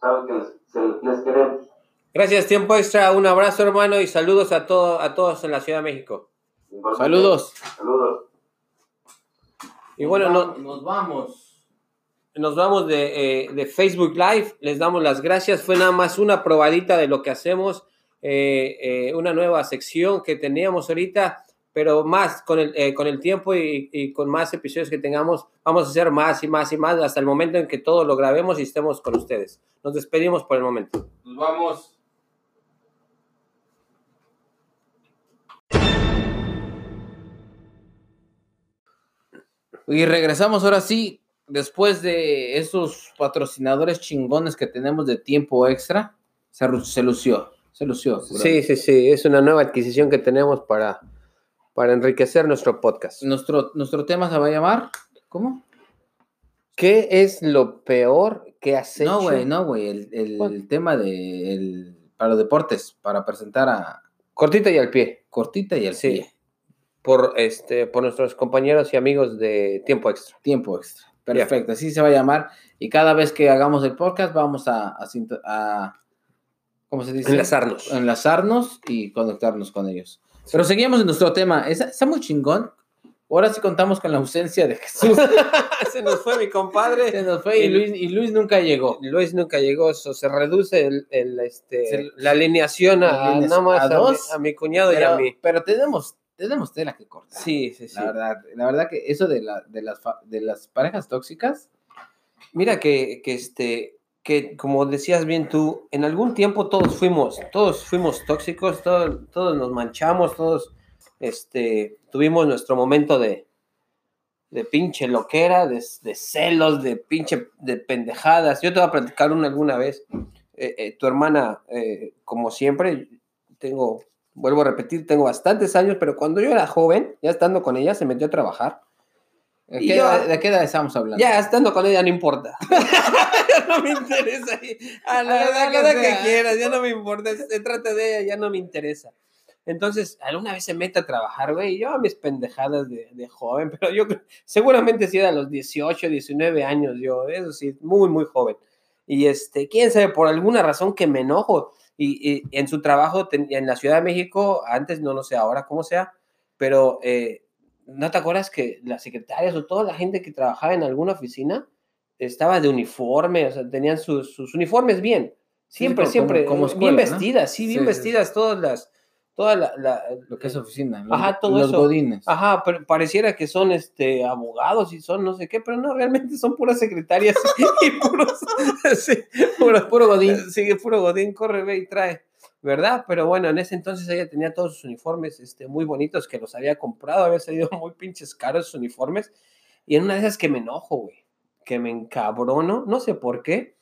saben que les, se- les queremos. Gracias, tiempo extra. Un abrazo, hermano, y saludos a, todo, a todos en la Ciudad de México. Saludos. Saludos. Y bueno, no- nos vamos. Nos vamos de, eh, de Facebook Live. Les damos las gracias. Fue nada más una probadita de lo que hacemos. eh, eh, una nueva sección que teníamos ahorita, pero más con el, eh, con el tiempo y, y con más episodios que tengamos, vamos a hacer más y más y más hasta el momento en que todo lo grabemos y estemos con ustedes. Nos despedimos por el momento. Nos vamos. Y regresamos ahora sí, después de esos patrocinadores chingones que tenemos de tiempo extra, se, lució, se lució. Sí, sí, sí, es una nueva adquisición que tenemos para, para enriquecer nuestro podcast. Nuestro, nuestro tema se va a llamar, ¿cómo? ¿Qué es lo peor que has hecho? No, güey, no, güey, el, el tema de, el- para los deportes, para presentar a Cortita y al pie. Cortita y al Sí. pie. Por, este, por nuestros compañeros y amigos de Tiempo Extra. Tiempo extra. Perfecto, así se va a llamar. Y cada vez que hagamos el podcast vamos a, a, sinto- a- ¿cómo se dice? Enlazarnos. Enlazarnos y conectarnos con ellos. Pero seguimos en nuestro tema. Está, está muy chingón. Ahora sí contamos con la ausencia de Jesús. (laughs) Se nos fue mi compadre. Se nos fue y Luis, y Luis nunca llegó. Luis nunca llegó, eso se reduce el, el, este, Se- la alineación a, la alineación nada más a a, mi- dos, a mi cuñado y a mí. pero tenemos, tenemos tela que cortar. Sí, sí, sí. La verdad, la verdad que eso de, la, de, las, de las parejas tóxicas, Mira que, que, este, que como decías bien tú, en algún tiempo todos fuimos, todos fuimos tóxicos, todo- todos nos manchamos, todos este, tuvimos nuestro momento de, de pinche loquera, de, de celos, de pinche de pendejadas. Yo te voy a platicar una alguna vez. Eh, eh, tu hermana, eh, como siempre, tengo, vuelvo a repetir, tengo bastantes años, pero cuando yo era joven, ya estando con ella, se metió a trabajar. ¿De qué, yo- edad- de qué edad estamos hablando? Ya estando con ella no importa. (laughs) ya no me interesa. A la A la edad edad que quieras, ya no me importa. Se trata de ella, ya no me interesa. Entonces, alguna vez se mete a trabajar, güey, y yo a mis pendejadas de, de joven, pero yo seguramente sí era a los 18, 19 años, yo, eso sí, muy, muy joven. Y este, quién sabe, por alguna razón que me enojo. Y, y en su trabajo en la Ciudad de México, antes, no lo sé ahora cómo sea, pero eh, ¿no te acuerdas que las secretarias o toda la gente que trabajaba en alguna oficina estaba de uniforme, o sea, tenían sus, sus uniformes bien? Siempre, como- siempre, como eh, escuela, bien ¿no? vestidas, sí, bien Sí, sí, sí. vestidas todas las, toda la, la- Lo que es oficina. los- Ajá, todo los eso. godines. Ajá, pero pareciera que son este abogados y son no sé qué, pero no, realmente son puras secretarias (laughs) y puros, (laughs) sí, puros- Puro godín. Sí, puro Godín, corre, ve y trae, ¿verdad? Pero bueno, en ese entonces ella tenía todos sus uniformes este, muy bonitos que los había comprado, había salido (laughs) muy pinches caros sus uniformes. Y en una de esas que me enojo, güey, que me encabrono, no sé por qué,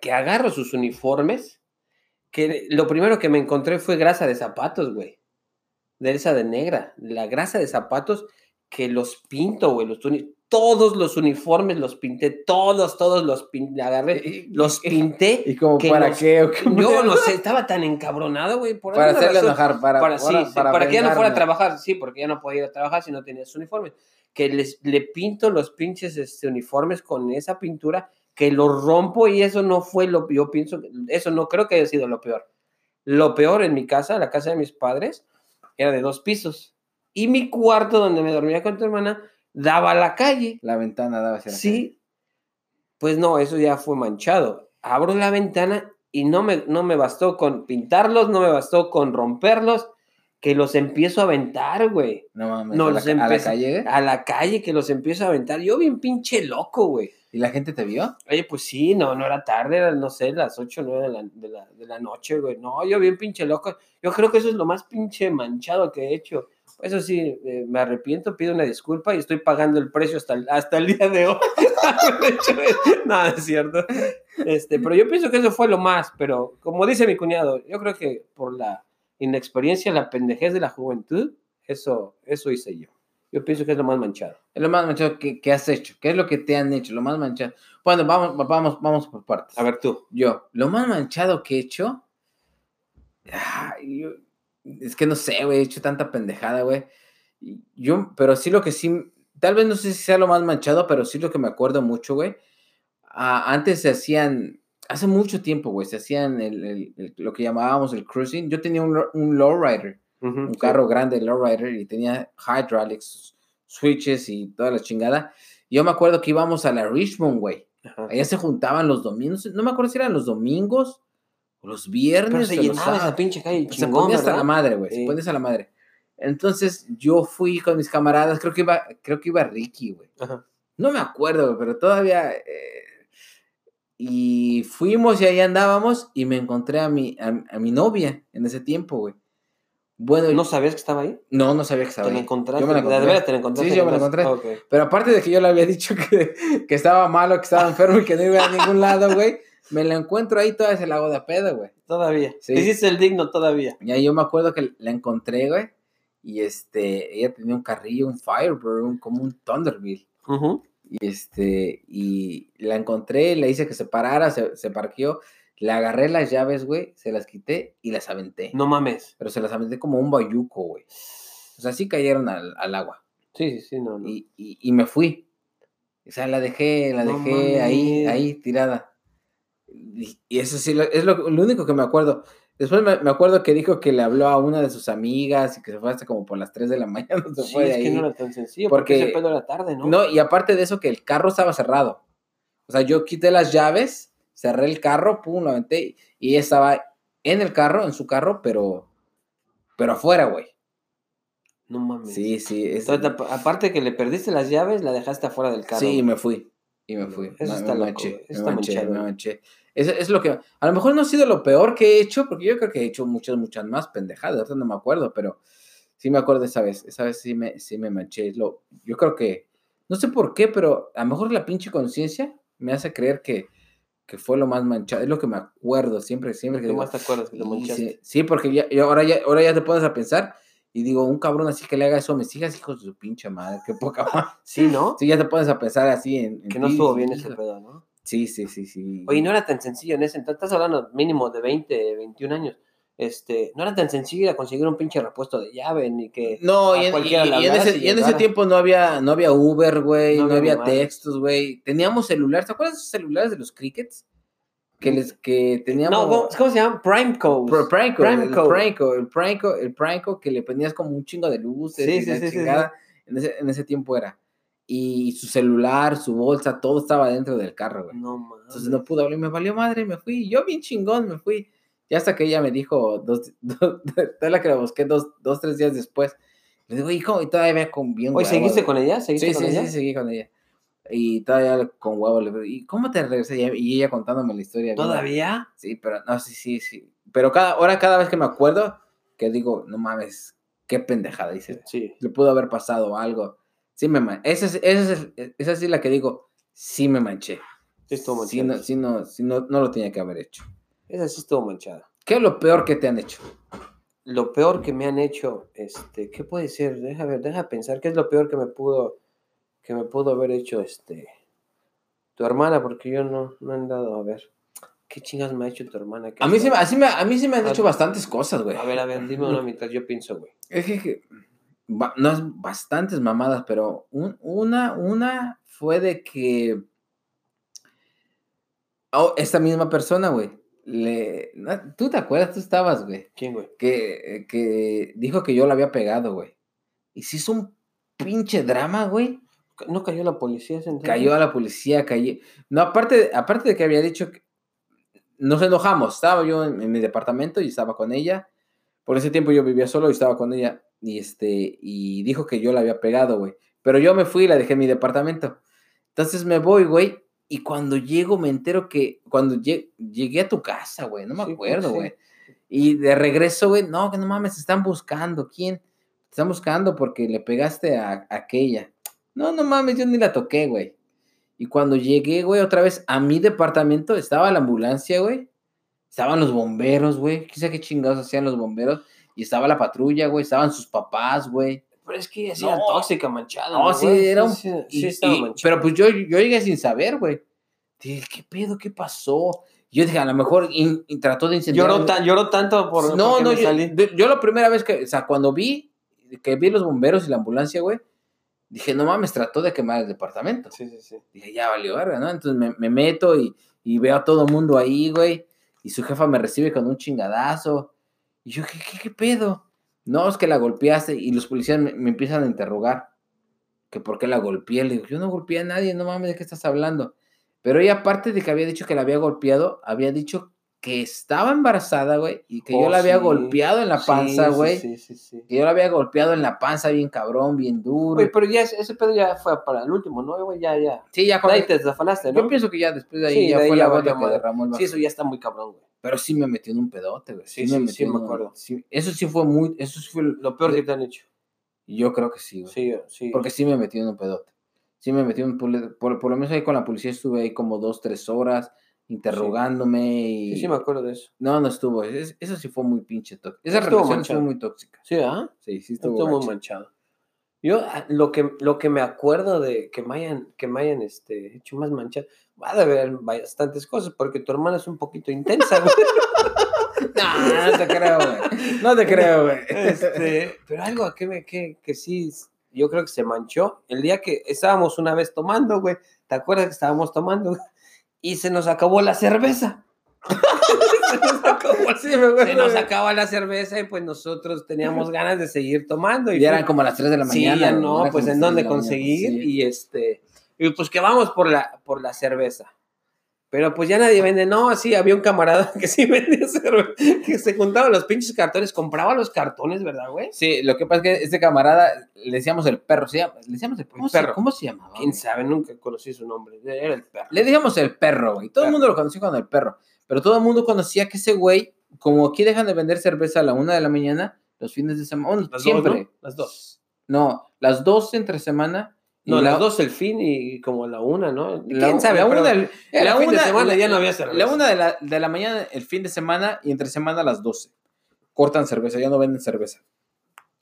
que agarro sus uniformes, que lo primero que me encontré fue grasa de zapatos, güey. De esa de negra, la grasa de zapatos que los pinto, güey, los todos los uniformes los pinté, todos, todos los pinté, agarré, los pinté. ¿Y como para los- qué? Yo no sé, estaba tan encabronado, güey, por Para hacerle razón. enojar, para, Para, sí, para, que ya no fuera a trabajar, sí, porque ya no podía ir a trabajar si no tenía su uniforme. Que les, le pinto los pinches este, uniformes con esa pintura, que los rompo y eso no fue lo yo pienso, eso no creo que haya sido lo peor. Lo peor en mi casa, la casa de mis padres, era de dos pisos. Y mi cuarto donde me dormía con tu hermana daba a la calle. La ventana daba hacia la Sí, pues no, eso ya fue manchado. Abro la ventana y no me, no me bastó con pintarlos, no me bastó con romperlos, que los empiezo a aventar, güey. No mames, No, a, la, los ca- a la calle. A la calle que los empiezo a aventar. Yo bien pinche loco, güey. ¿Y la gente te vio? Oye, pues sí, no, no era tarde, era, no sé, las 8 o 9 de la, de, la, de la noche, güey. No, yo bien pinche loco. Yo creo que eso es lo más pinche manchado que he hecho. Eso sí, eh, me arrepiento, pido una disculpa y estoy pagando el precio hasta el, hasta el día de hoy. (laughs) Eh, no, es cierto. Este, pero yo pienso que eso fue lo más, pero como dice mi cuñado, yo creo que por la inexperiencia, la pendejez de la juventud, eso, eso hice yo. Yo pienso que es lo más manchado. Es lo más manchado que, que has hecho. ¿Qué es lo que te han hecho? Lo más manchado. Bueno, vamos, vamos, vamos por partes. A ver tú. Yo, lo más manchado que he hecho. Ay, yo- es que no sé, güey, he hecho tanta pendejada, güey. Yo, pero sí lo que sí, tal vez no sé si sea lo más manchado, pero sí lo que me acuerdo mucho, güey. Ah, antes se hacían, hace mucho tiempo, güey, se hacían el- el- el- lo que llamábamos el cruising. Yo tenía un, un lowrider, un sí. carro grande, lowrider, y tenía hydraulics, switches y toda la chingada. Yo me acuerdo que íbamos a la Richmond, güey. Allá se juntaban los domingos, no me acuerdo si eran los domingos los viernes. Pero se llenaba esa pinche calle Se ponía hasta ¿verdad? la madre, güey. Se ponía hasta la madre. Entonces yo fui con mis camaradas, creo que iba, creo que iba Ricky, güey. No me acuerdo, pero todavía. eh, y fuimos y ahí andábamos y me encontré a mi, a, a mi novia en ese tiempo, güey. Bueno, ¿No sabías que estaba ahí? no, no sabía que estaba ¿Te ahí. encontraste? Yo me la ¿De encontré. veras te la encontraste? Sí, yo me la encontré. Pero aparte de que yo le había dicho (laughs) que, que estaba malo, que estaba enfermo y que no iba a ningún lado, güey, me la encuentro ahí toda ese lago de pedo, güey. Todavía. Sí. Te hiciste el digno todavía. Y ahí yo me acuerdo que la encontré, güey, y este, ella tenía un carrillo, un Firebird, un- como un Thunderbird. Ujú. Y este, y la encontré, le hice que se parara, se, se parqueó, le agarré las llaves, güey, se las quité y las aventé. No mames. Pero se las aventé como un bayuco, güey. O sea, sí cayeron al, al agua. Sí, sí, sí, no, no. Y, y, y me fui. O sea, la dejé, la No dejé ahí, ahí tirada. Y, y eso sí, es lo, lo único que me acuerdo. Después me, me acuerdo que dijo que le habló a una de sus amigas y que se fue hasta como por las 3 de la (laughs) mañana. Se Sí, fue es que ahí. no era tan sencillo, porque, Porque- ese pedo era tarde, ¿no? No, y aparte de eso, que el carro estaba cerrado. O sea, yo quité las llaves, cerré el carro, pum, lo aventé. Y ella estaba en el carro, en su carro, pero, pero afuera, güey. No mames. Sí, sí. es- Entonces, ap- aparte que le perdiste las llaves, la dejaste afuera del carro. sí, güey. me fui. Y me No, fui. eso Me- está me manché, me manché, me manché. Es, es lo que. A lo mejor no ha sido lo peor que he hecho, porque yo creo que he hecho muchas, muchas más pendejadas. Ahorita no me acuerdo, pero sí me acuerdo esa vez. Esa vez sí me, sí me manché. Lo, yo creo que. No sé por qué, pero a lo mejor la pinche conciencia me hace creer que, que fue lo más manchado. Es lo que me acuerdo siempre, siempre que ¿Qué digo, más te acuerdas que lo "Y manchaste? Sí, sí, porque ya, y ahora, ya, ahora ya te pones a pensar Y digo, un cabrón así que le haga eso a mis hijas, hijos de su pinche madre, qué poca (laughs) madre. Sí, ¿no? Sí, ya te pones a pensar así en... en Que no estuvo bien ese pedo, ¿no? Sí, sí, sí, sí. Oye, no era tan sencillo en ese entonces, estás hablando mínimo de 20, 21 años. Este, no era tan sencillo ir a conseguir un pinche repuesto de llave, ni que... No, y en, y- y ese, y en ese tiempo no había, no había Uber, güey, No no, había textos, güey. Teníamos celulares, ¿te acuerdas de esos celulares de los crickets? Que les, que teníamos... No, ¿cómo, se llaman? Prime Codes. Pro- Pranko, Prime el. Pranko, el Pranko, el Pranko que le ponías como un chingo de luces Sí, y sí, la sí, sí, chingada. En, ese, en ese tiempo era. Y su celular, su bolsa, todo estaba dentro del carro, güey. No. Entonces no pude hablar y me valió madre, me fui. Yo bien chingón, me fui. Y hasta que ella me dijo, dos, (laughs) dos, la que la busqué dos, dos, tres días después. Le digo, hijo, y todavía con bien Oye, ¿seguiste güey. con ella? ¿Seguiste Sí, con sí, ella? sí, seguí con ella. Y todavía con huevo le digo, ¿y cómo te regresé? Y ella contándome la historia. ¿Todavía? Sí, pero no, sí, sí, sí. Pero cada, ahora cada vez que me acuerdo, que digo, no mames, qué pendejada, dice. Sí. Le pudo haber pasado algo. Sí me manché. Esa es, esa es, esa es la que digo, sí me manché. Sí estuvo Sí, manchada. no, sí, no, sí, no, no lo tenía que haber hecho. Esa sí estuvo manchada. ¿Qué es lo peor que te han hecho? Lo peor que me han hecho, este, ¿qué puede ser? Deja ver, deja pensar, ¿qué es lo peor que me pudo, que me pudo haber hecho, este, tu hermana? Porque yo no, no he andado a ver. ¿Qué chingas me ha hecho tu hermana? ¿Qué A mí, sí, me- fue? así me, a mí sí me han A- hecho bastantes cosas, güey. A ver, a ver, dime una mitad, yo pienso, güey. Es que, no es bastantes mamadas, pero un- una, una fue de que oh, esta misma persona, güey, le, tú te acuerdas, tú estabas, güey, ¿Quién, güey? que, que dijo que yo la había pegado, güey, y se hizo un pinche drama, güey, ¿No cayó la policía? entonces? cayó a la policía, cayó, no, aparte, aparte de que había dicho que nos enojamos, estaba yo en, en mi departamento y estaba con ella, por ese tiempo yo vivía solo y estaba con ella, y este, y dijo que yo la había pegado, güey, pero yo me fui y la dejé en mi departamento, entonces me voy, güey, y cuando llego me entero que, cuando lle- llegué a tu casa, güey, no me Sí, acuerdo, sí. güey, y de regreso, güey, no, que no mames, están buscando, ¿quién? Te están buscando porque le pegaste a, a aquella. No, no mames, yo ni la toqué, güey. Y cuando llegué, güey, otra vez a mi departamento, estaba la ambulancia, güey. Estaban los bomberos, güey. Quizá qué chingados hacían los bomberos. Y estaba la patrulla, güey. Estaban sus papás, güey. Pero es que así No. era tóxica, manchada. No, sí, güey? era un- Sí, y- sí estaba y- manchada. pero pues yo, yo llegué sin saber, güey. Dije, ¿qué pedo? ¿Qué pasó? Yo dije, a lo mejor in- trató de incendiar. Lloró, tan, lloró tanto por no, no, me yo, salí. yo- yo la primera vez que, o sea, cuando vi, que vi los bomberos y la ambulancia, güey, dije, no mames, trató de quemar el departamento. Sí, sí, sí. Dije, ya valió verga, ¿no? Entonces me, me meto y, y veo a todo mundo ahí, güey. Y su jefa me recibe con un chingadazo. Y yo, ¿qué, qué, qué pedo? No, es que la golpeaste. Y los policías me, me empiezan a interrogar. Que por qué la golpeé. Le digo, yo no golpeé a nadie, no mames, ¿de qué estás hablando? Pero ella, aparte de que había dicho que la había golpeado, había dicho que estaba embarazada, güey. Y que yo Oh, la había sí. golpeado en la panza, güey. Sí, sí, sí. Que yo la había golpeado en la panza bien cabrón, bien duro. Oye, pero ya ese, pedo ya fue para el último, ¿no, güey? Ya, ya. sí, ya cuando- Ahí te desafanaste, ¿no? Yo pienso que ya después de ahí Sí, ya de ahí fue ya la gota que derramó el vaso. Sí, eso ya está muy cabrón, güey. Pero sí me metió en un pedote, güey. Sí, sí, sí, en me un- acuerdo. sí, eso sí fue muy, eso sí fue, Lo peor que te han hecho. yo creo que sí, güey. Sí, sí. Porque sí me metió en un pedote. Sí me metió en un por, por lo menos ahí con la policía estuve ahí como dos, tres horas interrogándome y... Sí, sí, me acuerdo de eso. No, no estuvo. es- eso sí fue muy pinche tóxico. Esa Estuvo relación manchado. fue muy tóxica. Sí, ¿ah? Sí, sí estuvo. Estuvo muy manchado. Yo ah, lo que, lo que me acuerdo de que me hayan, que me hayan este, hecho más manchado, va a haber bastantes cosas, porque tu hermana es un poquito intensa, güey. (laughs) No, no te creo, güey. No te creo, güey. Este, pero algo que, me, que, que sí, yo creo que se manchó. El día que estábamos una vez tomando, güey, ¿te acuerdas que estábamos tomando? Y se nos acabó la cerveza. (laughs) se nos Sí, me se acaba la cerveza y pues nosotros teníamos ganas de seguir tomando. Y Ya eran como las 3 de la Sí, mañana. ya güey, no, pues como en dónde de la mañana, conseguir sí. y este, y pues que vamos por la, por la cerveza. Pero pues ya nadie vende, no, sí, había un camarada (laughs) que sí vendía cerveza, que se juntaba los pinches cartones, compraba los cartones, ¿verdad, güey? Sí, lo que pasa es que este camarada le decíamos el perro, ¿sí? le decíamos el, ¿cómo, El se- perro. ¿cómo se llamaba? Quién güey? sabe, nunca conocí su nombre, era el perro. Le decíamos el perro, güey. Todo el Perro. mundo lo conocía con el perro. Pero todo el mundo conocía que ese güey, como aquí dejan de vender cerveza a la una de la mañana, los fines de semana, bueno, Las siempre. dos, ¿no? Las dos. ¿no? las dos entre semana. No, la- las dos el fin y como la una, ¿no? La, ¿Quién sabe? la una, el- era la fin de una- semana, ya no había cerveza. La una de la, de la mañana, el fin de semana, y entre semana a las 12. Cortan cerveza, ya no venden cerveza.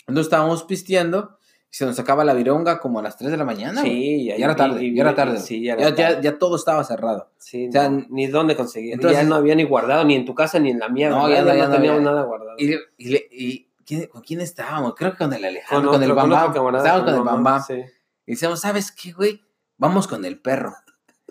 Entonces estábamos pisteando se nos acaba la vironga como a las 3 de la mañana. Sí, ya era tarde, y- ya era tarde. Sí, ya, Ya, era ya, tarde. ya todo estaba cerrado. Sí, o sea, no, ni dónde conseguir. entonces- ya no había ni guardado, ni en tu casa ni en la mía. No, ya no, ya no teníamos nada guardado. Y, y, le- y- ¿quién- ¿con quién estábamos? Creo que con el Alejandro, Con con, el Bambam. estábamos con el Bambam. sí. Y decíamos, ¿sabes qué, güey? Vamos con el perro.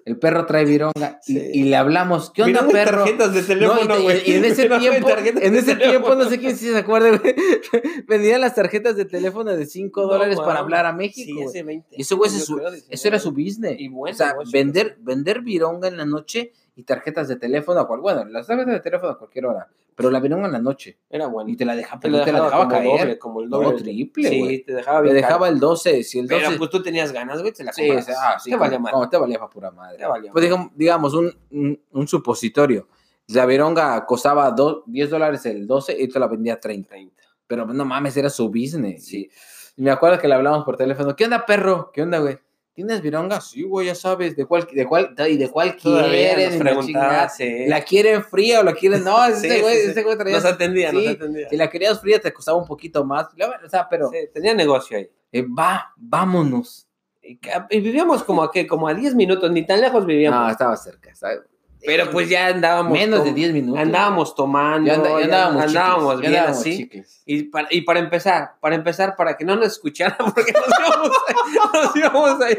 El perro trae vironga. Y- Sí. Y, le hablamos, ¿qué onda, perro? tarjetas de No, teléfono, y, güey. y en ese (laughs) tiempo, en ese tiempo, no sé quién sí se acuerda, güey. (laughs) Vendían las tarjetas de teléfono de 5 No, dólares para hablar a México. Sí, güey. ese 20. Y ese güey, eso 19. era su business. Y bueno, o sea, negocio, vender, vender vironga en la noche y tarjetas de teléfono a cual, bueno, las tarjetas de teléfono a cualquier hora, pero la vironga en la noche. Era bueno. Y te la dejaba, Te pero lo te la dejaba como caer. doble, como el No, doble. triple, Sí, güey. te dejaba Te bien dejaba caro. el 12, si el 12... Pero pues tú tenías ganas, güey, te la compras. sí, ah, sí, Te valía madre. como te valía para pura madre. Te valía Pues digamos, digamos un, un, un supositorio. La vironga costaba do- 10 dólares el 12 y te la vendía 30. 30. Pero no mames, era su business. Sí. Y me acuerdo que le hablamos por teléfono. ¿Qué onda, perro? ¿Qué onda, güey? ¿Tienes vironga? Sí, güey, ya sabes. ¿De cuál, de cuál, y de cuál quieren? la preguntaba, chingada. sí. ¿La quieren fría o la quieren? No, (laughs) Sí, ese güey, sí, ese güey traía. Nos atendía, nos atendía. Si la querías fría te costaba un poquito más. O sea, pero tenía negocio ahí. eh, va, vámonos. Y, vivíamos como a, ¿qué? como a 10 minutos, ni tan lejos vivíamos. No, estaba cerca. ¿sabes? Pero pues ya andábamos. Menos de tom- 10 minutos. Andábamos tomando. Ya, anda- ya ya andábamos, andábamos chicles, ya bien andábamos así. Y para, y para empezar, para empezar, para que no nos escucharan, (laughs) porque nos íbamos a, nos íbamos a,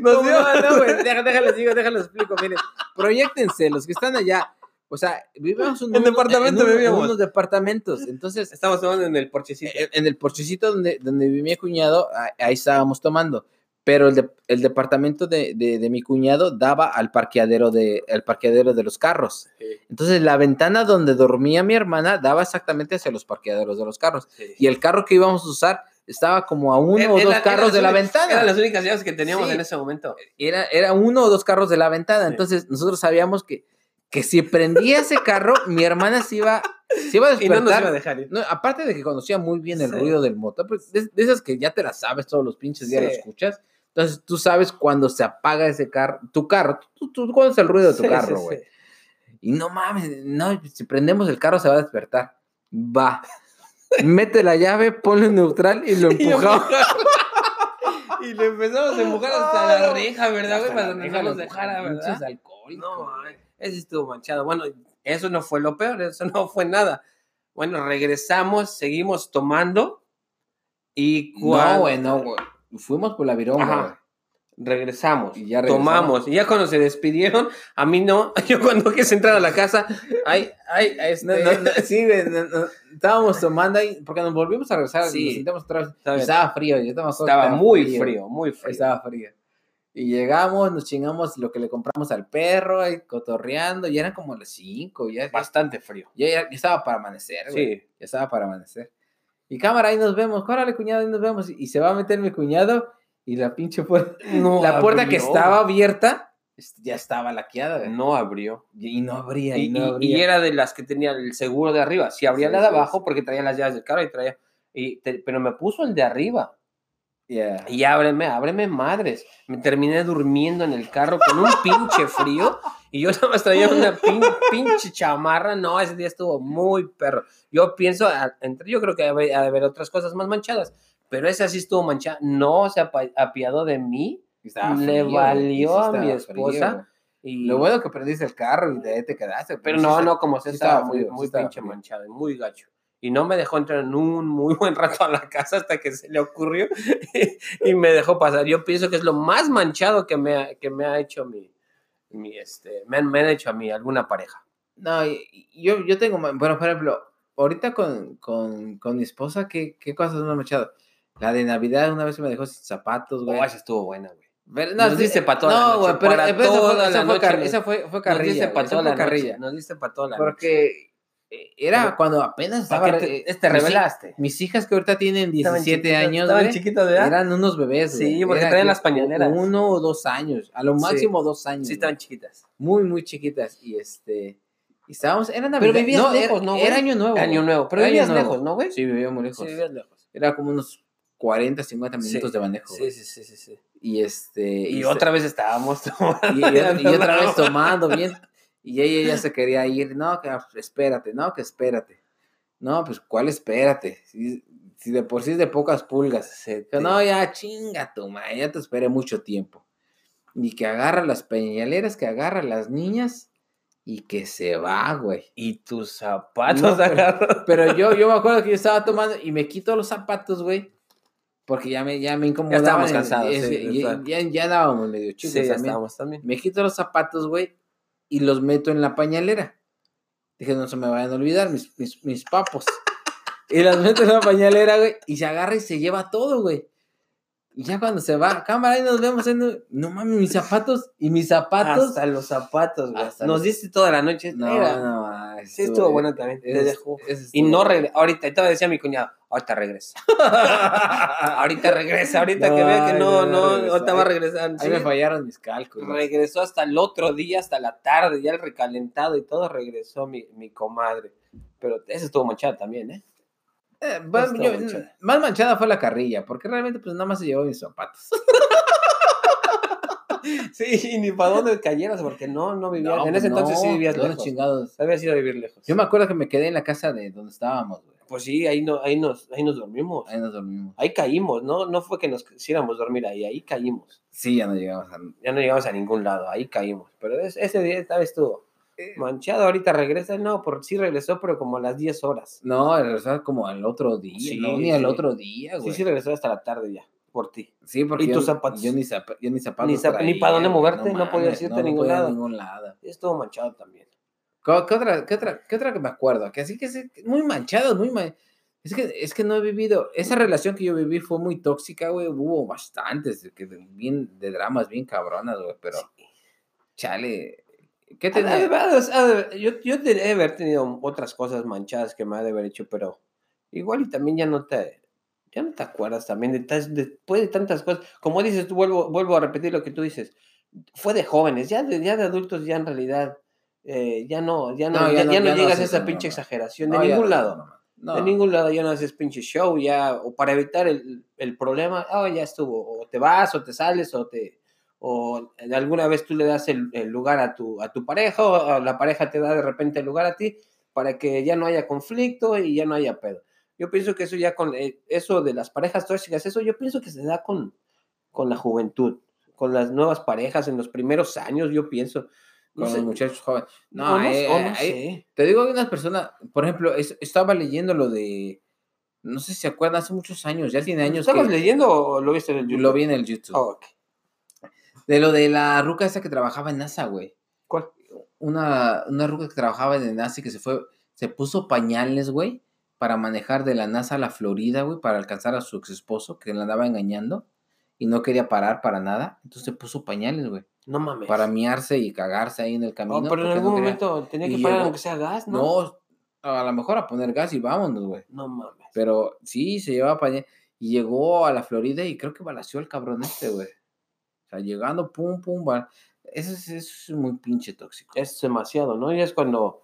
nos No, íbamos- no, güey, deja- déjales digo, déjales explico, miren, proyectense, los que están allá, o sea, vivimos un, En departamento en un- en vivíamos. unos departamentos, entonces, Estamos tomando en el porchecito. en, en el porchecito donde, donde vivía mi cuñado, ahí estábamos tomando, pero el, de- el departamento de, de- de mi cuñado daba al parqueadero de, al parqueadero de los carros, entonces la ventana donde dormía mi hermana daba exactamente hacia los parqueaderos de los carros, y el carro que íbamos a usar estaba como a uno Era- o dos era- carros de la únicas- ventana. Eran las únicas llaves que teníamos Sí. en ese momento. era, era uno o dos carros de la ventana. Sí. Entonces, nosotros sabíamos que, que si prendía ese carro, (laughs) mi hermana se iba, se iba a Y no despertar. nos iba a dejar ir. No, aparte de que conocía muy bien el Sí. ruido del motor, pues, de, de esas que ya te las sabes todos los pinches días, Sí. lo escuchas. Entonces, tú sabes cuando se apaga ese carro, tu carro, tú, tú conoces el ruido de tu Sí, carro, güey. sí. Y no mames, no, si prendemos el carro se va a despertar. Va. Mete la llave, ponlo en neutral y lo (laughs) empujamos. (laughs) Y le empezamos a empujar hasta la reja, ¿verdad, güey? Para que no nos dejara, ¿verdad? alcohólicos, No, ese estuvo manchado. Bueno, eso no fue lo peor, eso no fue nada. Bueno, regresamos, seguimos tomando y No, cuando güey, no, güey. Fuimos por la vironga, regresamos, Y ya regresamos. tomamos y ya cuando se despidieron, a mí no, (laughs) yo cuando quise entrar a la casa, ay, ay, este, No, no, sí, estábamos tomando ahí, porque nos volvimos a regresar, Sí. nos sentamos otra vez. Está bien. Estaba frío, yo estaba, estaba muy frío, muy frío. Estaba frío. Y llegamos, nos chingamos lo que le compramos al perro, ahí cotorreando, y eran como las 5, ya, ya, Bastante frío. ya, ya estaba para amanecer, güey. Sí. Ya estaba para amanecer. Y cámara, ahí nos vemos, córale, cuñado, ahí nos vemos. Y se va a meter mi cuñado, y la pinche puerta, No la puerta que estaba abierta, ya estaba laqueada, no abrió. Y y no abría, y, Y, no abría. y era de las que tenía el seguro de arriba. Si abría Sí, la de sí, abajo, sí. porque traía las llaves del carro y traía. Y te- pero me puso el de arriba. Yeah. Y ábreme, ábreme madres. Me terminé durmiendo en el carro con un pinche frío. Y yo (laughs) nada más traía una pin- pinche chamarra. No, ese día estuvo muy perro. Yo pienso, a- entre, yo creo que de haber otras cosas más manchadas. Pero esa sí estuvo manchada. No se apa- apiadó de mí. Estaba Le frío, valió a mi esposa. Y, Lo bueno que prendiste el carro y de ahí te quedaste. pero no, no, como se sí estaba, estaba muy, frío, sí muy estaba pinche manchado, y muy gacho. Y no me dejó entrar en un muy buen rato a la casa hasta que se le ocurrió y me dejó pasar. Yo pienso que es lo más manchado que me ha, que me ha hecho mi, mi este, me, han- me han hecho a mí alguna pareja. No, yo, yo tengo, bueno, por ejemplo, ahorita con, con, con mi esposa, ¿qué, ¿qué cosas me han echado? La de Navidad una vez me dejó sin zapatos, güey. Oh, esa estuvo buena, güey. Pero, nos sí, diste pa' toda la No, noche, güey, pero, para pero esa fue- esa la fue noche nos- esa fue, fue Nos carrilla. diste güey, para toda la noche. carrilla. Nos diste para toda la noche. Porque eh, era Pero- cuando apenas estaba... ¿Para qué eh, te, te mis revelaste? Mis hijas que ahorita tienen Estaban 17 chiquitas- años, Estaban de edad. eran unos bebés, Sí, porque Era traían que las pañaleras. Uno o dos años, a lo Sí. máximo dos años. Sí, estaban chiquitas. muy, muy chiquitas. Y este. Y estábamos. Era Navidad. Pero vivías no, lejos, ¿no, güey? Era año nuevo. Año nuevo. Pero vivías nuevo. lejos, ¿no, güey? Sí, vivía muy lejos. Sí, vivías lejos. Era como unos 40, 50 minutos Sí. de manejo. Sí, sí, sí, sí, sí. Y este. Y, se- otra vez estábamos tomando. (laughs) Y, y- y otra vez tomando bien. Y ella ya (laughs) se quería ir. No, que ah, espérate, no, que espérate. No, pues, ¿cuál espérate? Sí, Si de por sí es de pocas pulgas. Se Que te- no, ya chinga tu madre, ya te esperé mucho tiempo. Y que agarra las pañaleras, que agarra las niñas y que se va, güey. Y tus zapatos No, pero- agarran. Pero yo, yo me (laughs) acuerdo que yo estaba tomando y me quito los zapatos, güey. Porque ya me, ya me incomodaban. estábamos en- cansados, es- sí, ya, ya andábamos medio chicos Sí, ya también. estábamos también. Me quito los zapatos, güey, y los meto en la pañalera. Dije, no se me vayan a olvidar mis, mis, mis papos. y los meto en la pañalera, güey, y se agarra y se lleva todo, güey. Y ya cuando se va, cámara, ahí nos vemos. nos- No mames, mis zapatos y mis zapatos. Hasta los zapatos, güey. Hasta Nos los- diste toda la noche. No, Era- no, ay, Sí, estuvo bueno también. Te dejó. Y no regresa. Ahorita, y todavía decía mi cuñado, ahorita regresa. (laughs) ahorita regresa, ahorita que vea que no, no, no, ahorita va a regresar. Ahí Sí, me fallaron mis cálculos. regresó hasta el otro día, hasta la tarde, ya el recalentado y todo, regresó mi, mi comadre. Pero ese estuvo manchado también, ¿eh? Eh, yo- manchada. más manchada fue la carrilla, porque realmente pues nada más se llevó mis zapatos. (laughs) Sí, y ni para dónde cayeras, porque no, no vivías. No, en ese pues, entonces sí vivías ¿dónde lejos. chingados? Habías ido a vivir lejos. Yo me acuerdo que me quedé en la casa de donde estábamos, güey. Pues sí, ahí, no, ahí, nos, ahí nos dormimos. Ahí nos dormimos. Ahí caímos, ¿no? No fue que nos quisiéramos dormir ahí, ahí caímos. Sí, ya no llegamos a... Ya no llegamos a ningún lado, ahí caímos. Pero es- ese día esta vez estuvo. Manchado. Ahorita regresa, no, por sí regresó, pero como a las 10 horas. No, regresar como al otro día, Sí, no, ni al sí. otro día, Sí, güey. sí regresó hasta la tarde ya, por ti. Sí, porque ¿Y yo, tus zapatos? yo ni, zapa- yo ni zapatos Ni zap- ni traía, pa' dónde güey, moverte, no podías mames, irte no, a ningún lado. ningún lado. Estuvo manchado también. ¿Qué, qué otra, qué, otra, ¿Qué otra que me acuerdo? Que así que es muy manchado, muy man- Es que, es que no he vivido. Esa relación que yo viví fue muy tóxica, güey. Hubo bastantes, que bien, de dramas bien cabronas, güey. Pero, chale. ¿Qué de ha de haber- yo, yo de de haber tenido otras cosas manchadas que me ha de haber hecho, pero igual y también ya no te, ya no te acuerdas también de, tas- después de tantas cosas. Como dices, tú vuelvo, vuelvo a repetir lo que tú dices. Fue de jóvenes, ya de, ya de adultos, ya en realidad, eh, ya no, ya no, No, ya, ya no- ya no llegas a esa pinche exageración de ningún lado. De ningún lado ya no haces pinche show, ya, o para evitar el, el problema, oh, ya estuvo, o te vas, o te sales, o te, o de alguna vez tú le das el, el lugar a tu, a tu pareja, o la pareja te da de repente el lugar a ti, para que ya no haya conflicto y ya no haya pedo. Yo pienso que eso ya con, eh, eso de las parejas tóxicas, eso yo pienso que se da con, con la juventud, con las nuevas parejas en los primeros años, yo pienso. No Con sé, los muchachos jóvenes. No, no- eh, no eh, sé. Te digo, hay unas personas, por ejemplo, es- estaba leyendo lo de, no sé si se acuerdan, hace muchos años, ya tiene años ¿Estabas que leyendo o lo viste en el YouTube? lo vi en el YouTube. Oh, ok. De lo de la ruca esa que trabajaba en NASA, güey. ¿Cuál? Una, una ruca que trabajaba en NASA y que se fue, se puso pañales, güey, para manejar de la NASA a la Florida, güey, para alcanzar a su ex esposo que la andaba engañando y no quería parar para nada. Entonces se puso pañales, güey, No mames. para miarse y cagarse ahí en el camino. Oh, pero en algún no momento tenía que y parar aunque sea gas, ¿no? No, a lo mejor a poner gas y vámonos, güey. No mames. Pero sí, se llevaba pañales. Y llegó a la Florida y creo que balació el cabrón este, güey. O sea, llegando, pum, pum, bal- Eso es, eso es muy pinche tóxico. Es demasiado, ¿no? Y es cuando,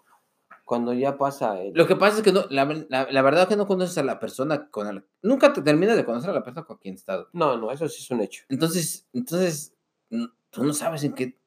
cuando ya pasa el... Lo que pasa es que no, la, la- la verdad es que no conoces a la persona con la... Nunca te terminas de conocer a la persona con quien estás. No, no, eso sí es un hecho. Entonces, entonces, tú no sabes en qué...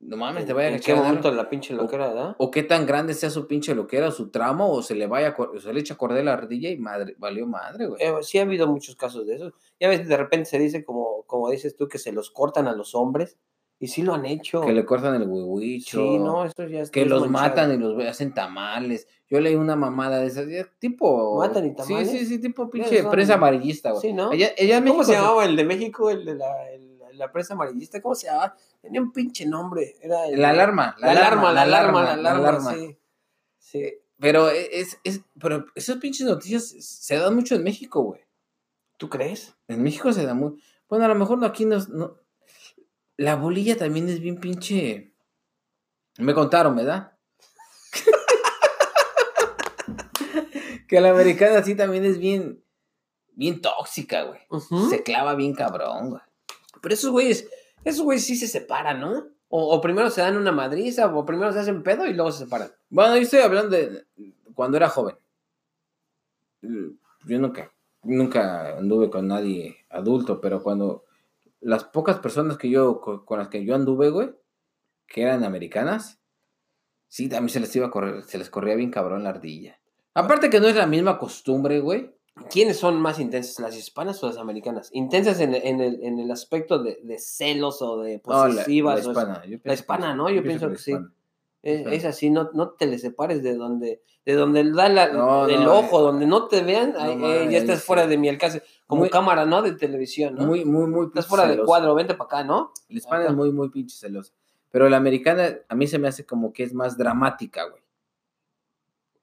No mames, te vaya a ¿En qué momento la pinche loquera, ¿verdad? O qué tan grande sea su pinche loquera o su tramo, o se le vaya, a o se le echa a corder la ardilla y madre, valió madre, güey. Eh, sí ha habido muchos casos de eso. Ya ves, de repente se dice, como, como dices tú, que se los cortan a los hombres. Y sí lo han hecho. Que le cortan el huehuicho. Sí, no, eso ya que los manchado. matan y los hacen tamales. Yo leí una mamada de esas, tipo... ¿Matan y tamales? Sí, sí, sí, tipo pinche prensa amarillista, güey. Sí, ¿no? Allá, allá en ¿Cómo México se llamaba el de México? El de la, el- la prensa amarillista. ¿Cómo se llamaba? Tenía un pinche nombre. Era el- La alarma, La alarma, la alarma, la alarma, sí. Sí. Pero e, es, es, pero esas pinches noticias se dan mucho en México, güey. ¿Tú crees? En México se da muy... Bueno, a lo mejor no aquí no, no- La bolilla también es bien pinche... Me contaron, ¿verdad? (laughs) que la americana sí también es bien... Bien tóxica, güey. Se clava bien cabrón, güey. Pero esos güeyes, esos güeyes sí se separan, ¿no? O, primero se dan una madriza, o primero se hacen pedo y luego se separan. Bueno, yo estoy hablando de cuando era joven. Yo nunca, nunca anduve con nadie adulto, pero cuando las pocas personas que yo, co- con las que yo anduve, güey, que eran americanas, sí, también se les iba a correr, se les corría bien cabrón la ardilla. Aparte que no es la misma costumbre, güey. ¿Quiénes son más intensas, las hispanas o las americanas? Intensas en, en el, en el aspecto de, de celos o de No, la, la posesivas. o eso. hispana. yo pienso que hispana, la- ¿no? Yo pienso la que sí. hispana. Es, es así, no, no te le separes de donde, de donde da la, No, ojo, eh, donde no te vean, eh, ya estás fuera de mi alcance. Como Muy- cámara, ¿no? De televisión, ¿no? Muy, muy, muy. estás fuera de celosa. cuadro, vente para acá, ¿no? La hispana es muy, muy pinche celosa. Pero la americana a mí se me hace como que es más dramática, güey.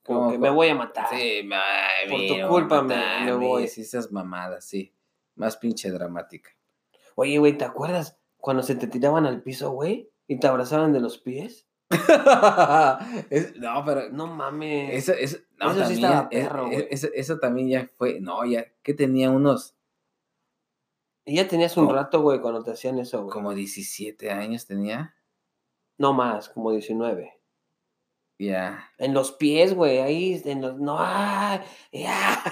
Como Como que me voy a matar. Sí, ay, Por tu culpa me- matar, me voy. Sí, esas mamadas, sí. Más pinche dramática. Oye, güey, ¿te acuerdas cuando se te tiraban al piso, güey? Y te abrazaban de los pies. (laughs) Es- no, pero No mames. eso, eso, no, Eso sí también, estaba es- perro, es- güey. eso, eso también ya fue, no, ya, que tenía unos Y ya tenías un rato, güey, cuando te hacían eso, güey. como 17 años tenía, No más, como 19. Ya. En los pies, güey, ahí, en los... No, ay, ya.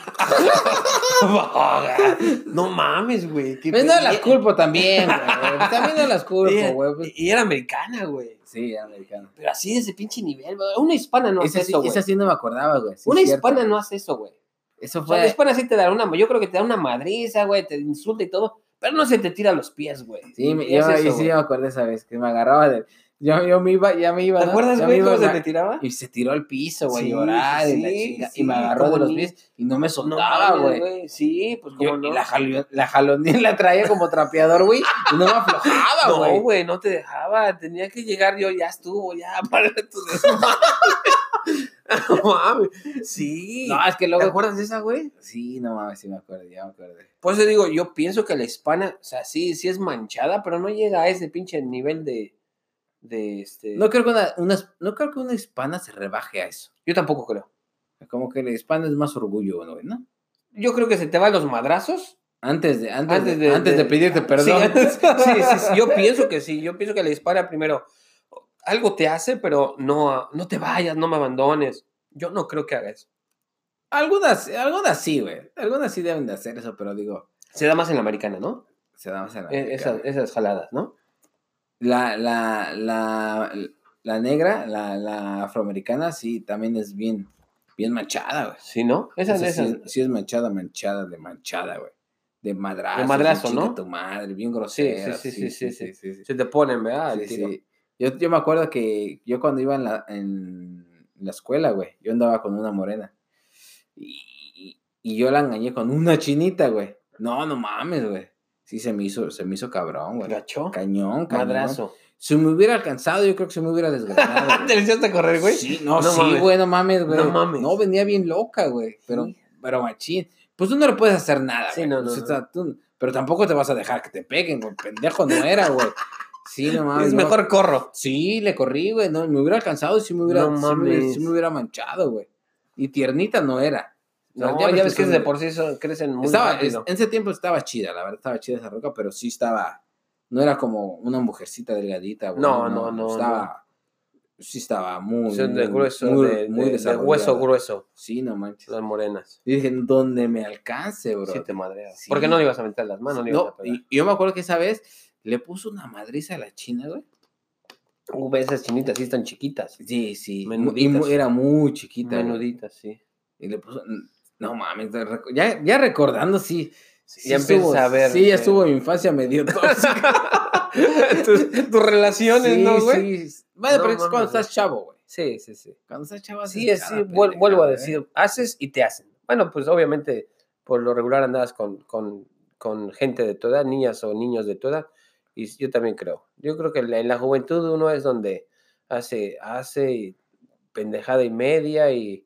(laughs) no mames, güey. Pues no las culpo también, güey. También no las culpo, güey. pues. Y era americana, güey. Sí, era americano. Pero así de ese pinche nivel, güey. Una hispana no hace sí, eso, güey. esa sí no me acordaba, güey. sí, Una hispana no hace eso, güey. Eso O sea, la fue. hispana sí te da una... Yo creo que te da una madriza, güey, te insulta y todo. Pero no se te tira a los pies, güey. Sí, me- yo, y eso, sí güey. me acordé esa vez que me agarraba de. Yo, yo me iba, ya me iba. ¿Te acuerdas, güey, cómo se te tiraba? Y se tiró al piso, güey, Sí, llorar y la chinga. sí, y me agarró de los pies y no me soltaba, güey. güey. Sí, pues Yo- como no. y la, jalo- la jaloneé, la traía como trapeador, güey, y no me aflojaba, No, güey. güey, no te dejaba. Tenía que llegar yo, ya estuvo, ya, (laughs) para tu desmadre. (laughs) No mames. Sí. No, es que ¿Te luego. acuerdas de esa, güey? Sí, no mames, sí me acuerdo, ya me acuerdo. Por eso digo, yo pienso que la hispana, o sea, sí, sí es manchada, pero no llega a ese pinche nivel de. De este. No creo que una, una- no creo que una hispana se rebaje a eso. Yo tampoco creo. Como que la hispana es más orgullo, ¿no? ¿no? Yo creo que se te van los madrazos. Antes de, antes, Antes de, de- antes de de- pedirte perdón. (laughs) sí, sí, sí, yo pienso que sí. Yo pienso que la hispana primero algo te hace, pero no, no te vayas, no me abandones. Yo no creo que haga eso. Algunas, algunas sí, güey. Algunas sí deben de hacer eso, pero digo, Se da más en la americana, ¿no? se da más en la Eh, americana. Esas, esas jaladas, ¿no? La, la, la, la negra, la, la afroamericana, sí, también es bien, bien manchada, güey. Sí, ¿no? Esa esas. sí, sí es manchada, manchada, de manchada, güey. De madrazo. De madrazo, ¿no? tu madre, bien grosera. sí, sí, sí, sí, sí, sí. Se te ponen, ¿verdad? Yo, yo me acuerdo que yo cuando iba en la, en la escuela, güey, yo andaba con una morena. Y- y yo la engañé con una chinita, güey. No, no mames, güey. Sí, se me hizo, se me hizo cabrón, güey. ¿Gacho? Cañón, cañón. Madrazo. Si me hubiera alcanzado, yo creo que se me hubiera desgranado. (laughs) güey. ¿Te a correr, güey? Sí, no, No sí, mames. güey, no mames, güey. No mames. No, venía bien loca, güey. Pero, Sí. pero machín. Pues tú no le puedes hacer nada, Sí, güey. no, no, O sea, no. tú- pero tampoco te vas a dejar que te peguen, güey. Pendejo no era, güey. Sí, no mames. Es no. mejor corro. Sí, le corrí, güey. No, me hubiera alcanzado y sí me hubiera, No sí me hubiera, mames. sí me hubiera manchado, güey. Y tiernita no era. No, ya ves que de por sí son- crecen muy estaba, rápido. en ese tiempo estaba chida, la verdad estaba chida esa roca, pero sí estaba, no era como una mujercita delgadita, güey. No, no, no, Estaba, sí estaba muy, de grueso, muy, de, muy de- de desarrollada. hueso grueso, Sí, no manches. las morenas. Y dije, donde me alcance, bro. Sí te madrea. Sí. ¿Por qué no le ibas a meter las manos? No, le ibas a pegar. y, y yo me acuerdo que esa vez le puso una madriza a la china, güey. Ve, esas chinitas sí están chiquitas. Sí, sí. y Menuditas. mu- era muy chiquita. güey. Menuditas, sí. Y le puso, no mames, ya, ya recordando, sí. sí ya estuvo- a ver, Sí, ya eh. estuvo mi infancia medio (laughs) tóxica. (laughs) tus, tus relaciones, sí, ¿no, güey? sí. No pero es cuando estás chavo, güey. Sí, sí, sí. Cuando estás chavo, Sí, es, sí, vuel- pendejada, vuelvo a ¿eh? decir, haces y te hacen. Bueno, pues obviamente por lo regular andabas con, con, con gente de tu edad, niñas o niños de tu edad, y yo también creo. Yo creo que en la, en la juventud uno es donde hace, hace y pendejada y media y,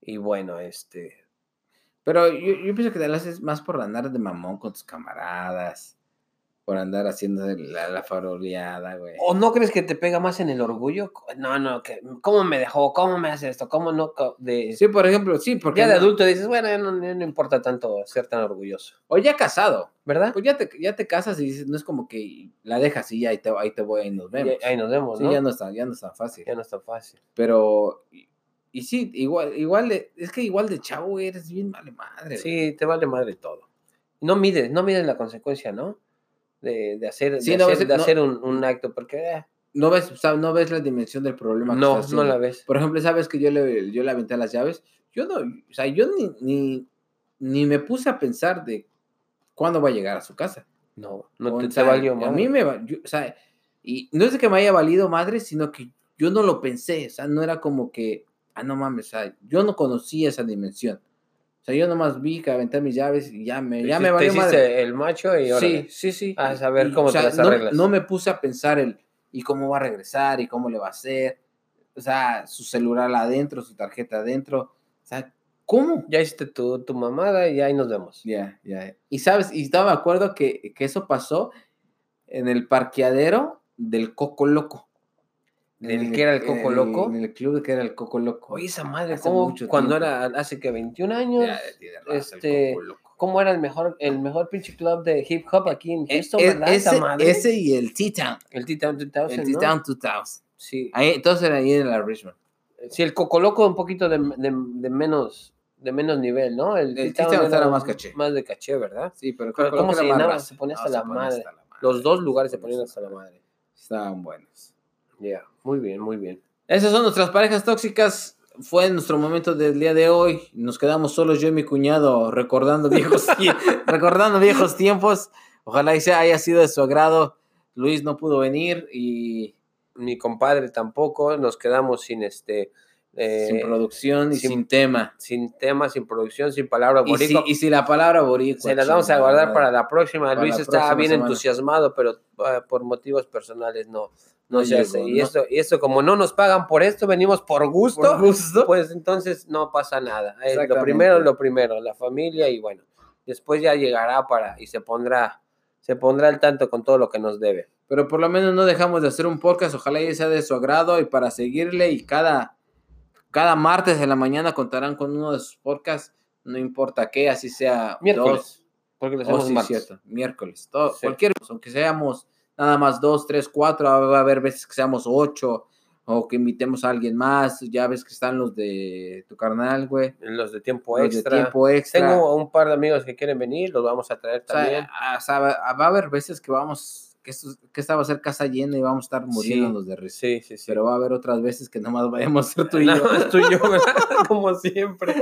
y bueno, este... Pero yo, yo pienso que te lo haces más por andar de mamón con tus camaradas. Por andar haciendo la, la faroleada, güey. ¿O no crees que te pega más en el orgullo? No, no, que ¿cómo me dejó? ¿Cómo me hace esto? ¿Cómo no? De, Sí, por ejemplo, sí, porque. ya de no- adulto dices, bueno, ya no, ya no importa tanto ser tan orgulloso, O ya casado. ¿verdad? Pues ya te, ya te casas y dices, no es como que la dejas y ya ahí te, ahí te voy y nos vemos. Y ahí nos vemos, Sí, ¿no? ya no está, ya no es tan fácil. Ya no es tan fácil. Pero, y, sí, igual, igual de, es que igual de chavo eres bien vale madre. Sí, te vale madre todo. No mides, no mides la consecuencia, ¿no? De, de hacer, de Sí, no, hacer, ves- de no- hacer un, un acto, porque eh, No ves, o sea, no ves la dimensión del problema. que no, estás no la ves. Por ejemplo, sabes que yo le, yo le aventé las llaves. Yo no, o sea, yo ni, ni, ni me puse a pensar de cuándo va a llegar a su casa. No, no O te, te sea, valió A madre. mí me va- yo- o sea, y no es que me haya valido madre, sino que yo no lo pensé, o sea, no era como que, ah, no mames, o sea, yo no conocía esa dimensión. O sea, yo nomás vi que aventé mis llaves y ya me, ya Te me valió madre. el macho y ahora. Sí, sí, sí. A saber Y, cómo te sea, las arreglas. No, me puse a pensar el, y cómo va a regresar, y cómo le va a hacer, o sea, su celular adentro, su tarjeta adentro, o sea, ¿cómo? Ya hiciste tu, tu mamada y ahí nos vemos. Ya, ya. Y sabes, y estaba de acuerdo que, que eso pasó en el parqueadero del Coco Loco. ¿Del En que era el Coco Loco? En el club que era el Coco Loco. Oye, esa madre, Hace ¿cómo? mucho Cuando tiempo. era, hace que 21 años, Ya, raza, el este, Coco Loco. ¿cómo era el mejor, el mejor pinche club de hip hop aquí en E- Houston, e- verdad? Esa ese, madre. ese y el T-Town. El T-Town 2000, El ¿no? T-Town 2000. Sí. Ahí, entonces era ahí en la Richmond. Sí, el Coco Loco un poquito de, de- de menos de menos nivel, ¿no? El, El T-Town era más caché. Más de caché, ¿verdad? Sí, pero, Pero ¿cómo se llenaba? Se ponía hasta No, la se madre. hasta la madre. Los dos lugares se ponían ponía hasta la madre. Estaban buenos. Ya, muy bien, muy bien. Esas son nuestras parejas tóxicas. Fue nuestro momento del día de hoy. Nos quedamos solos yo y mi cuñado recordando viejos, (laughs) recordando viejos tiempos. Ojalá y sea, haya sido de su agrado. Luis no pudo venir y Mi compadre tampoco, nos quedamos sin este eh, sin producción y sin- sin, tema. sin tema, sin producción, sin palabra Y si, boricua. y si la palabra boricua. Se las vamos a guardar para la próxima. Para Luis la está próxima bien semana. entusiasmado, pero ah, por motivos personales no, no, No se llegó, hace. Y, no. esto, y esto, como no nos pagan por esto, venimos por gusto, Por gusto. pues entonces no pasa nada. Eh, lo primero, lo primero, la familia y bueno, después ya llegará para y se pondrá, se pondrá al tanto con todo lo que nos debe. Pero por lo menos no dejamos de hacer un podcast. Ojalá y sea de su agrado y para seguirle. Y cada, cada martes de la mañana contarán con uno de sus podcasts. No importa qué, así sea Miércoles, dos. porque lo Oh, sí, martes. cierto, miércoles. Todo, Sí. Cualquier, aunque seamos nada más dos, tres, cuatro, va a haber veces que seamos ocho o que invitemos a alguien más. Ya ves que están los de tu carnal, güey. Los de tiempo Los de extra. tiempo extra. Tengo un par de amigos que quieren venir, los vamos a traer O sea, también. a- o sea, va va a haber veces que vamos, que, esto, que esta va a ser casa llena y vamos a estar muriéndonos de risa. Sí, sí, sí. Pero va a haber otras veces que nomás vayamos a ser tú y (laughs) yo. es tú y yo, ¿verdad? (laughs) Como siempre.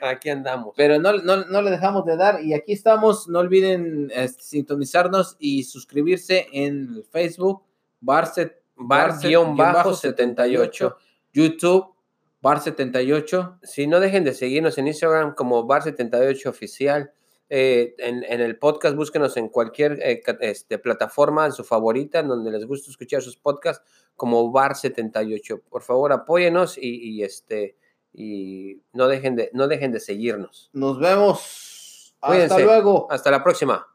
Aquí andamos. Pero no, no, no le dejamos de dar. Y aquí estamos. No olviden este, sintonizarnos y suscribirse en Facebook, Barset, Bar-78. YouTube, Bar78. Si no dejen de seguirnos en Instagram como Bar78 Oficial. Eh, en, en el podcast, búsquenos en cualquier eh, este, plataforma, en su favorita, en donde les guste escuchar sus podcasts, como Bar78. Por favor, apóyenos y, y, este, y no, dejen de, no dejen de seguirnos. Nos vemos. Cuídense. Hasta luego. Hasta la próxima.